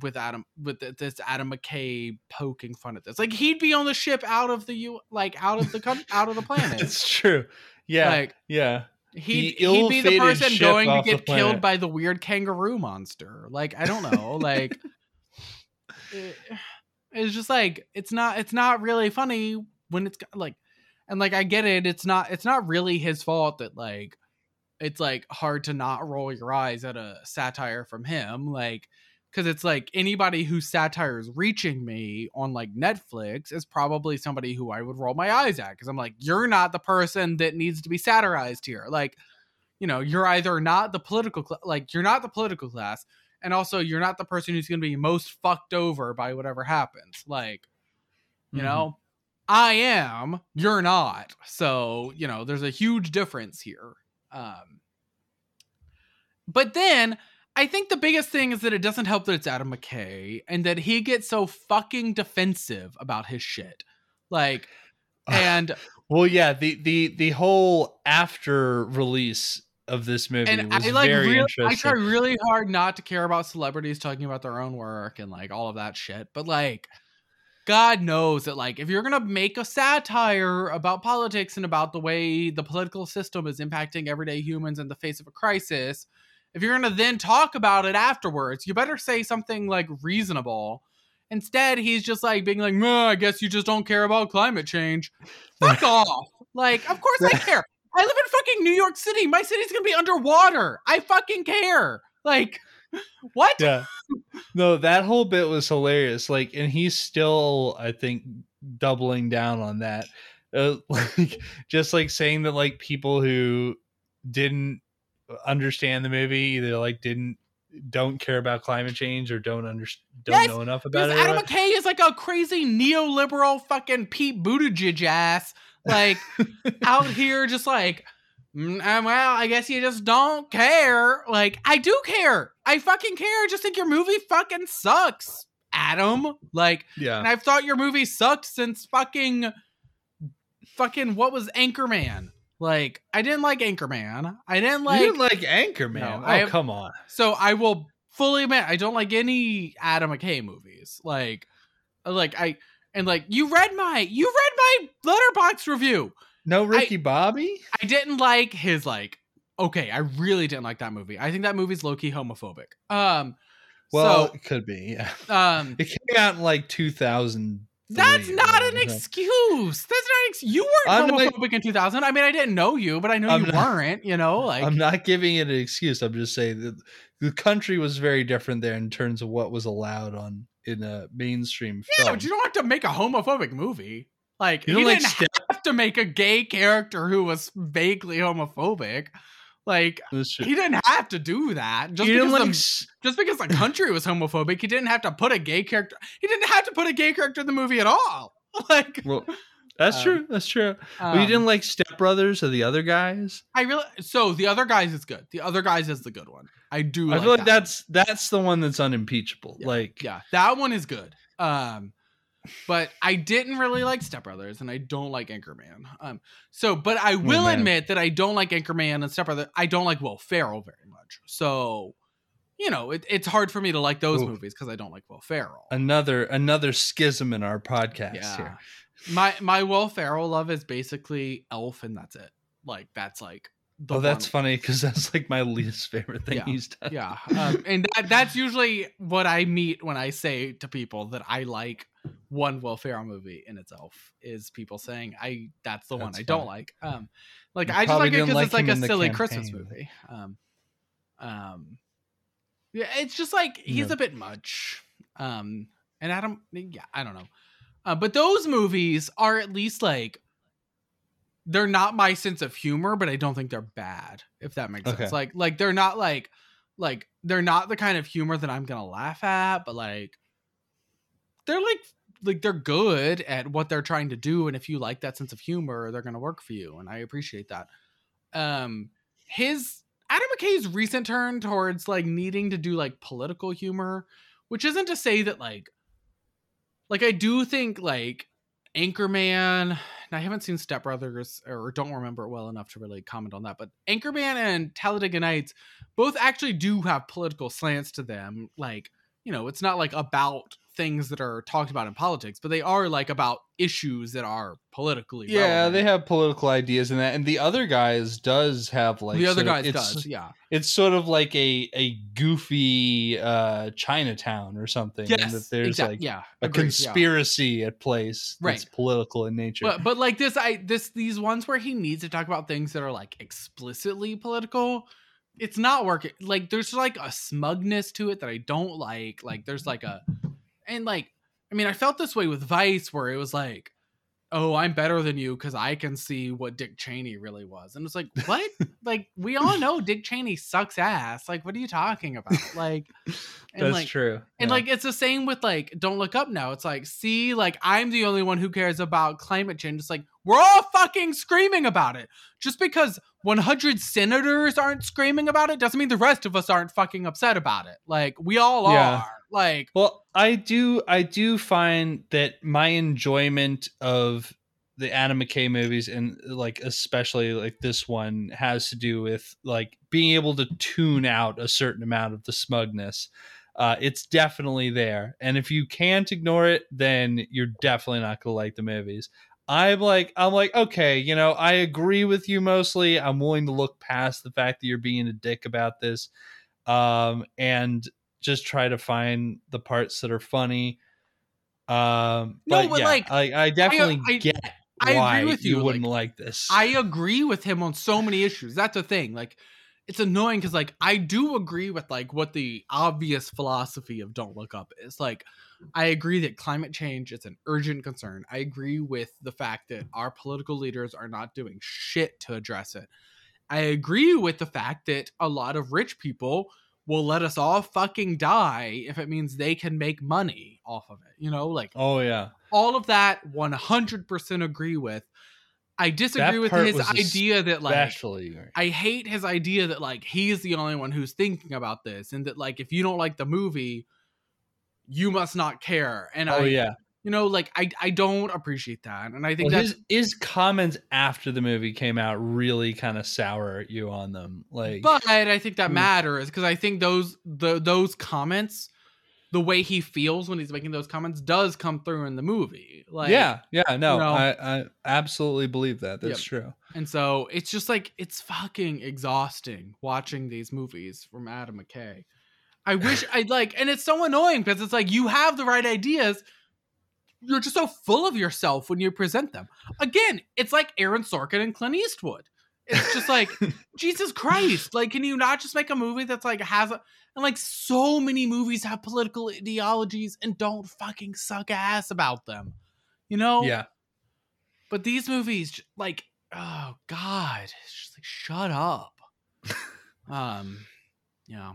S1: with Adam with this Adam McKay poking fun at this. Like he'd be on the ship out of the U like out of the out of the planet.
S2: It's true. Yeah.
S1: Like
S2: yeah.
S1: he'd, he'd be the person going to get killed by the weird kangaroo monster. Like I don't know, like it- it's just like it's not it's not really funny when it's like and like I get it it's not it's not really his fault that like it's like hard to not roll your eyes at a satire from him like because it's like anybody whose satire is reaching me on like netflix is probably somebody who i would roll my eyes at because i'm like you're not the person that needs to be satirized here like you know you're either not the political cl- like you're not the political class and also you're not the person who's going to be most fucked over by whatever happens like you
S2: Mhm.
S1: know i am you're not so you know there's a huge difference here um but then i think the biggest thing is that it doesn't help that it's adam mckay and that he gets so fucking defensive about his shit like and
S2: Well, yeah, the the the whole after release of this movie
S1: and
S2: was
S1: I like
S2: very
S1: real,
S2: interesting.
S1: I try really hard not to care about celebrities talking about their own work and like all of that shit. But like, God knows that like if you're gonna make a satire about politics and about the way the political system is impacting everyday humans in the face of a crisis, if you're gonna then talk about it afterwards, you better say something like reasonable. Instead, he's just like being like, "Meh, I guess you just don't care about climate change. Fuck off. Like, of course I care. I live in fucking New York City. My city's gonna be underwater. I fucking care. Like, what?
S2: yeah. No, that whole bit was hilarious. Like, and he's still, I think, doubling down on that. Uh, like, just like saying that, like, people who didn't understand the movie either like didn't don't care about climate change or don't understand don't
S1: Yes,
S2: know enough about it.
S1: Adam McKay is like a crazy neoliberal fucking Pete Buttigieg ass, like out here just like, "Mm, uh, Mm, uh, well, I guess you just don't care. Like, I do care. I fucking care. I just think your movie fucking sucks, Adam. Like,
S2: yeah.
S1: and I've thought your movie sucked since fucking, fucking what was Anchorman? Like, I didn't like Anchorman. I didn't like.
S2: you didn't like Anchorman.
S1: No,
S2: oh,
S1: have-
S2: come on.
S1: So I will fully admit I don't like any Adam McKay movies. Like, like I and like you read my you read my Letterboxd review.
S2: No Ricky Bobby?
S1: I didn't like his like. Okay, I really didn't like that movie. I think that movie's low key homophobic. Um,
S2: Well,
S1: so
S2: it could be. Yeah.
S1: um,
S2: It came out in like 2000.
S1: that's not an excuse. That's not an ex- you weren't
S2: I'm not-
S1: homophobic in 2000. I mean, I didn't know you, but I know
S2: I'm
S1: you
S2: not-
S1: weren't. You know, like
S2: I'm not giving it an excuse. I'm just saying that the country was very different there in terms of what was allowed on in a mainstream
S1: yeah,
S2: film.
S1: but you don't have to make a homophobic movie. Like
S2: You don't like
S1: didn't
S2: step-
S1: have to make a gay character who was vaguely homophobic. Like he didn't have to do that. Just because
S2: like
S1: the, just because the country was homophobic, he didn't have to put a gay character. He didn't have to put a gay character in the movie at all. Like
S2: well, that's
S1: Um,
S2: true. That's true. but you
S1: um,
S2: didn't like Step Brothers or the other guys?
S1: I really. So the other guys is good. The other guys is the good one. I do.
S2: I
S1: like
S2: feel like
S1: that.
S2: that's that's the one that's unimpeachable.
S1: Yeah,
S2: Like
S1: Yeah, that one is good. Um, but I didn't really like Step Brothers, and I don't like Anchorman. Um, so but I will
S2: man.
S1: admit that I don't like Anchorman and Step Brother. I don't like Will Ferrell very much. So, you know, it, it's hard for me to like those
S2: Ooh.
S1: movies because I don't like Will Ferrell.
S2: another another schism in our podcast
S1: yeah,
S2: here.
S1: my my Will Ferrell love is basically Elf, and that's it. Like that's like. The
S2: Oh, that's
S1: one-
S2: funny because that's like my least favorite thing
S1: Yeah.
S2: he's done.
S1: yeah um, and that, that's usually what i meet when i say to people that i like one will ferrell movie in itself is people saying i that's the one
S2: That's
S1: i don't like um like
S2: You
S1: i just like it because
S2: like
S1: it's like a silly christmas movie um um yeah it's just like he's
S2: Yeah.
S1: a bit much um and adam yeah i don't know uh, but those movies are at least like they're not my sense of humor, but I don't think they're bad. If that makes
S2: Okay.
S1: sense, like like they're not like like they're not the kind of humor that I'm gonna laugh at, but like they're like like they're good at what they're trying to do, and if you like that sense of humor, they're gonna work for you, and I appreciate that. Um, his Adam McKay's recent turn towards like needing to do like political humor, which isn't to say that like like I do think like Anchorman. I haven't seen Step Brothers or don't remember it well enough to really comment on that, but Anchorman and Talladega Nights both actually do have political slants to them. Like, you know, it's not like about things that are talked about in politics, but they are like about issues that are politically.
S2: Yeah,
S1: relevant.
S2: they have political ideas in that, and the other guys does have like
S1: the other
S2: sort of-
S1: does, yeah.
S2: It's sort of like a a goofy uh Chinatown or something. and
S1: Yes,
S2: that there's like
S1: yeah,
S2: a
S1: agreed, yeah.
S2: conspiracy at place that's
S1: Right.
S2: political in nature.
S1: But but like this, I this these ones where he needs to talk about things that are like explicitly political. It's not working. Like there's like a smugness to it that I don't like. Like there's like a, and like I mean I felt this way with Vice where it was like, oh I'm better than you because I can see what Dick Cheney really was, and it's like what? like we all know Dick Cheney sucks ass. Like what are you talking about? Like
S2: that's
S1: like
S2: true.
S1: and
S2: Yeah.
S1: like it's the same with like Don't Look Up now. It's like, see, like I'm the only one who cares about climate change. It's like we're all fucking screaming about it. Just because 100 senators aren't screaming about it doesn't mean the rest of us aren't fucking upset about it. Like we all
S2: Yeah.
S1: are. Like
S2: Well, I do I do find that my enjoyment of the Adam McKay movies and like especially like this one has to do with like being able to tune out a certain amount of the smugness. Uh, it's definitely there, and if you can't ignore it, then you're definitely not gonna like the movies. I'm like I'm like okay, you know I agree with you mostly. I'm willing to look past the fact that you're being a dick about this, um, and just try to find the parts that are funny. Um,
S1: No,
S2: but
S1: but,
S2: yeah,
S1: like,
S2: I, I definitely
S1: I-
S2: get
S1: I agree with you,
S2: wouldn't like this.
S1: I agree with him on so many issues. That's the thing. Like it's annoying because like I do agree with like what the obvious philosophy of Don't Look Up is. Like I agree that climate change is an urgent concern. I agree with the fact that our political leaders are not doing shit to address it. I agree with the fact that a lot of rich people will let us all fucking die if it means they can make money off of it. You know, like
S2: oh yeah,
S1: all of that 100% agree with. I disagree
S2: That
S1: with his idea that like
S2: especially
S1: I hate his idea that like he's the only one who's thinking about this and that like if you don't like the movie you must not care and
S2: oh
S1: I
S2: yeah.
S1: you know like I I don't appreciate that and I think
S2: Well, his his comments after the movie came out really kind of sour you on them. Like,
S1: but I think that
S2: Hmm.
S1: matters because I think those the those comments the way he feels when he's making those comments does come through in the movie like
S2: yeah, yeah, no,
S1: you know-
S2: I I absolutely believe that. That's true.
S1: And so it's just like it's fucking exhausting watching these movies from Adam McKay. I wish I'd like, and it's so annoying because it's like you have the right ideas. You're just so full of yourself when you present them. Again, it's like Aaron Sorkin and Clint Eastwood. It's just like Jesus Christ. Like, can you not just make a movie that's like has a and like so many movies have political ideologies and don't fucking suck ass about them. You know?
S2: Yeah,
S1: But these movies, like, oh god, it's just like shut up. um, you know,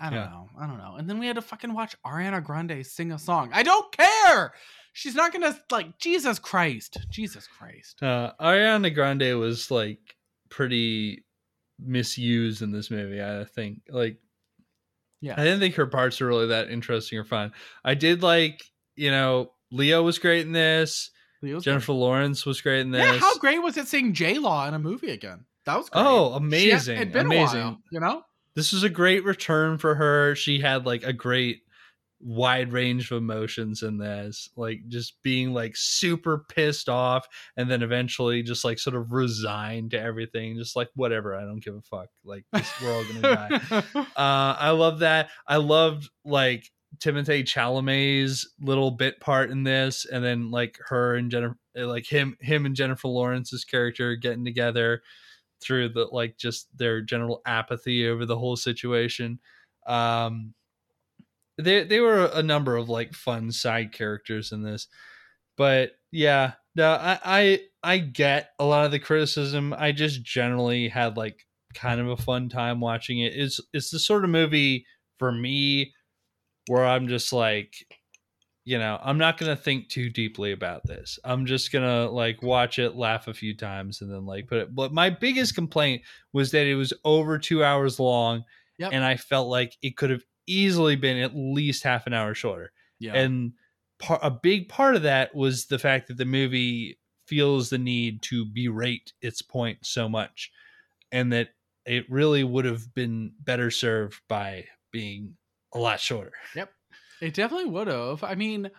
S1: I don't
S2: Yeah.
S1: know, I don't know. And then we had to fucking watch Ariana Grande sing a song. I don't care. She's not gonna like Jesus Christ, Jesus Christ.
S2: uh, Ariana Grande was like pretty misused in this movie. I think like
S1: Yeah,
S2: I didn't think her parts were really that interesting or fun. I did like you know Leo was great in this.
S1: Leo's
S2: Jennifer Lawrence was great in this.
S1: Yeah, how great was it seeing J Law in a movie again? That was great.
S2: Oh,
S1: had-
S2: amazing!
S1: it'd been a
S2: amazing.
S1: while, you know.
S2: This was a great return for her. She had like a great wide range of emotions in this, like just being like super pissed off, and then eventually just like sort of resigned to everything, just like whatever. I don't give a fuck. Like this, we're all gonna die. Uh, I love that. I loved like Timothée Chalamet's little bit part in this, and then like her and Jennifer, like him, him and Jennifer Lawrence's character getting together through the like just their general apathy over the whole situation. Um, they they were a number of like fun side characters in this, but yeah, no, I I I get a lot of the criticism. I just generally had like kind of a fun time watching it. It's it's the sort of movie for me where I'm just like, you know, I'm not gonna think too deeply about this. I'm just gonna like watch it, laugh a few times, and then like put it. But my biggest complaint was that it was over two hours long,
S1: Yep.
S2: and I felt like it could have easily been at least half an hour shorter.
S1: yeah,
S2: And par- a big part of that was the fact that the movie feels the need to berate its point so much, and that it really would have been better served by being a lot shorter.
S1: It definitely would have. I mean,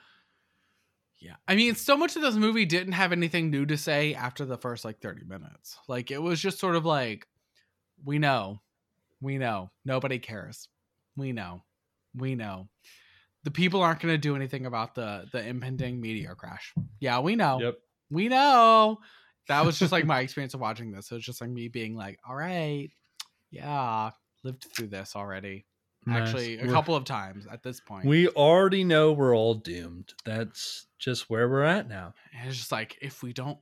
S1: yeah. I mean, so much of this movie didn't have anything new to say after the first like 30 minutes. Like it was just sort of like, we know, we know, nobody cares. We know, we know. The people aren't going to do anything about the the impending meteor crash. Yeah, we know.
S2: Yep.
S1: We know. That was just like my experience of watching this. It was just like me being like, all right, yeah, lived through this already. Actually, a
S2: We're-
S1: couple of times at this point.
S2: We already know we're all doomed. That's just where we're at now.
S1: And it's just like if we don't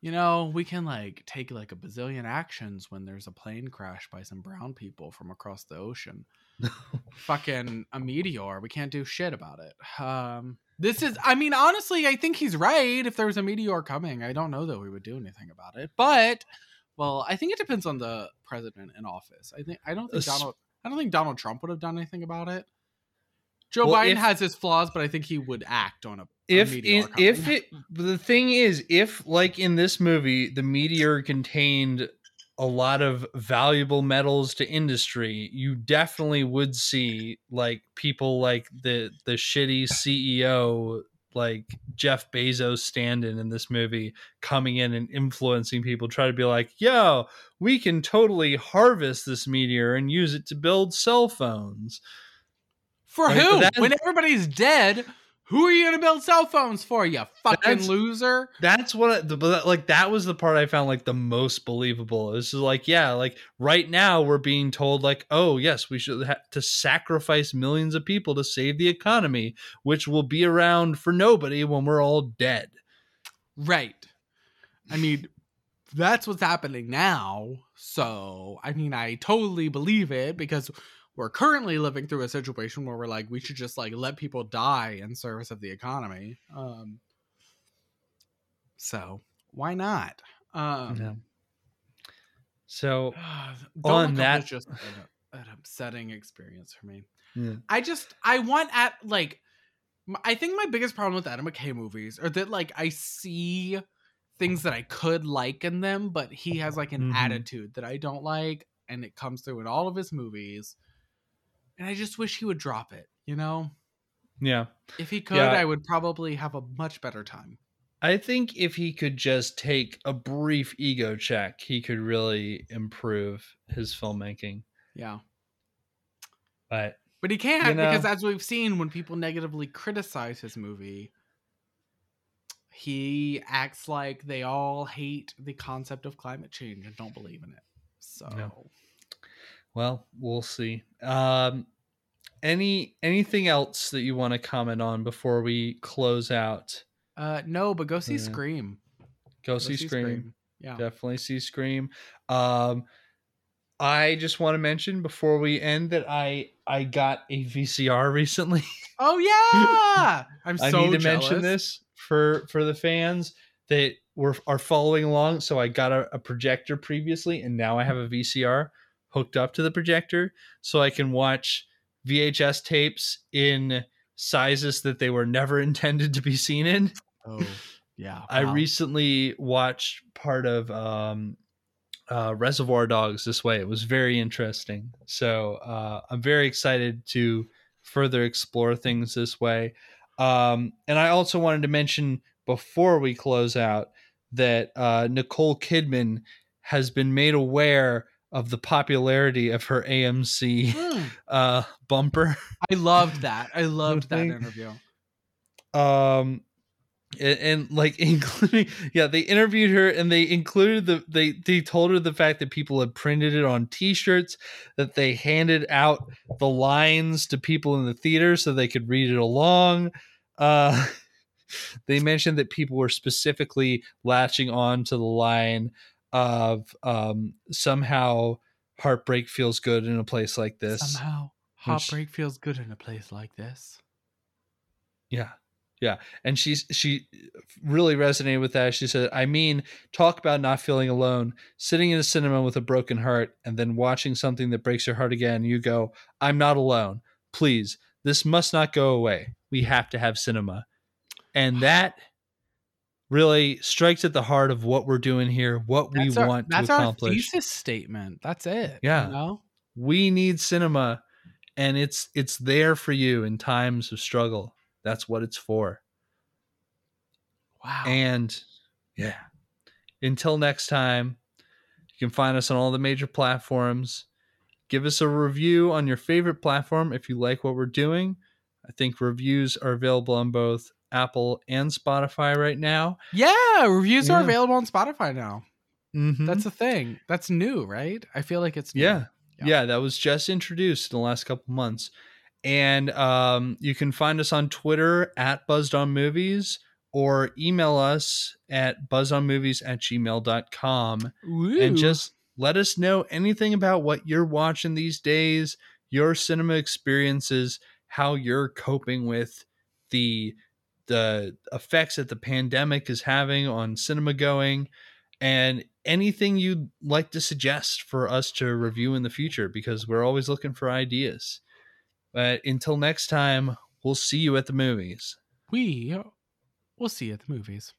S1: you know, we can like take like a bazillion actions when there's a plane crash by some brown people from across the ocean. Fucking a meteor. We can't do shit about it. Um this is I mean, honestly, I think he's right. If there was a meteor coming, I don't know that we would do anything about it. But well, I think it depends on the president in office. I think I don't think Donald I don't think Donald Trump would have done anything about it. Joe
S2: Well,
S1: Biden
S2: if-
S1: has his flaws, but I think he would act on a,
S2: if in, if it the thing is if like in this movie the meteor contained a lot of valuable metals to industry you definitely would see like people like the the shitty ceo like jeff bezos stand-in in this movie coming in and influencing people try to be like yo we can totally harvest this meteor and use it to build cell phones
S1: For
S2: Like,
S1: who?
S2: that-
S1: when everybody's dead, who are you gonna build cell phones for? You fucking
S2: That's-
S1: loser.
S2: That's what, I, but like that was the part I found like the most believable. Was just like, yeah, like right now we're being told like, oh yes, we should have to sacrifice millions of people to save the economy, which will be around for nobody when we're all dead.
S1: Right. I mean, that's what's happening now. So, I mean, I totally believe it because we're currently living through a situation where we're like, we should just like let people die in service of the economy. Um, so why not? Um,
S2: Yeah. So On that-
S1: was just an, an upsetting experience for me.
S2: Yeah.
S1: I just I want at like i think my biggest problem with Adam McKay movies are that like I see things that I could like in them, but he has like an
S2: Mhm.
S1: attitude that I don't like, and it comes through in all of his movies. And I just wish he would drop it. You know,
S2: yeah,
S1: if he could,
S2: Yeah.
S1: I would probably have a much better time.
S2: I think if he could just take a brief ego check, he could really improve his filmmaking.
S1: Yeah.
S2: But
S1: But he can't
S2: You know-
S1: because, as we've seen, when people negatively criticize his movie, he acts like they all hate the concept of climate change and don't believe in it. So,
S2: No. Well, we'll see. Um, any anything else that you want to comment on before we close out?
S1: uh, no, but go see
S2: Yeah.
S1: Scream.
S2: Go,
S1: Go
S2: see, Scream.
S1: Yeah.
S2: Definitely see Scream. Um, I just want to mention before we end that I I got a VCR recently.
S1: Oh yeah, I'm so
S2: I need to
S1: jealous.
S2: mention this for for the fans that were are following along. So I got a, a projector previously, and now I have a VCR hooked up to the projector, so I can watch VHS tapes in sizes that they were never intended to be seen in.
S1: Oh yeah,
S2: I recently watched part of um, uh, Reservoir Dogs this way. It was very interesting. So uh, I'm very excited to further explore things this way. Um, and I also wanted to mention before we close out that uh, Nicole Kidman has been made aware of the popularity of her AMC
S1: Hmm.
S2: uh, bumper.
S1: I loved that. I loved that interview.
S2: um and, and like including yeah they interviewed her and they included the they they told her the fact that people had printed it on t-shirts that they handed out the lines to people in the theater so they could read it along uh they mentioned that people were specifically latching on to the line of um somehow heartbreak feels good in a place like this
S1: Somehow,
S2: Which-
S1: heartbreak feels good in a place like this.
S2: Yeah. Yeah. And she's she really resonated with that. She said, I mean, talk about not feeling alone, sitting in a cinema with a broken heart and then watching something that breaks your heart again. You go, I'm not alone. Please, this must not go away. We have to have cinema. And that really strikes at the heart of what we're doing here, what we
S1: That's our,
S2: want
S1: that's
S2: to
S1: our
S2: accomplish.
S1: thesis statement. That's it.
S2: Yeah.
S1: You know?
S2: we need cinema and it's it's there for you in times of struggle. That's what it's for.
S1: Wow.
S2: And yeah. Until next time, you can find us on all the major platforms. Give us a review on your favorite platform if you like what we're doing. I think reviews are available on both Apple and Spotify right now.
S1: yeah, reviews are available on Spotify now.
S2: Mhm.
S1: That's a thing. That's new, right? I feel like it's new.
S2: yeah.
S1: Yeah.
S2: yeah that was just introduced in the last couple months and um, you can find us on twitter at buzzed on movies or email us at buzzonmovies at gmail.com
S1: Woo.
S2: and just let us know anything about what you're watching these days your cinema experiences how you're coping with the the effects that the pandemic is having on cinema going and anything you'd like to suggest for us to review in the future because we're always looking for ideas but until next time we'll see you at the movies
S1: we will see you at the movies.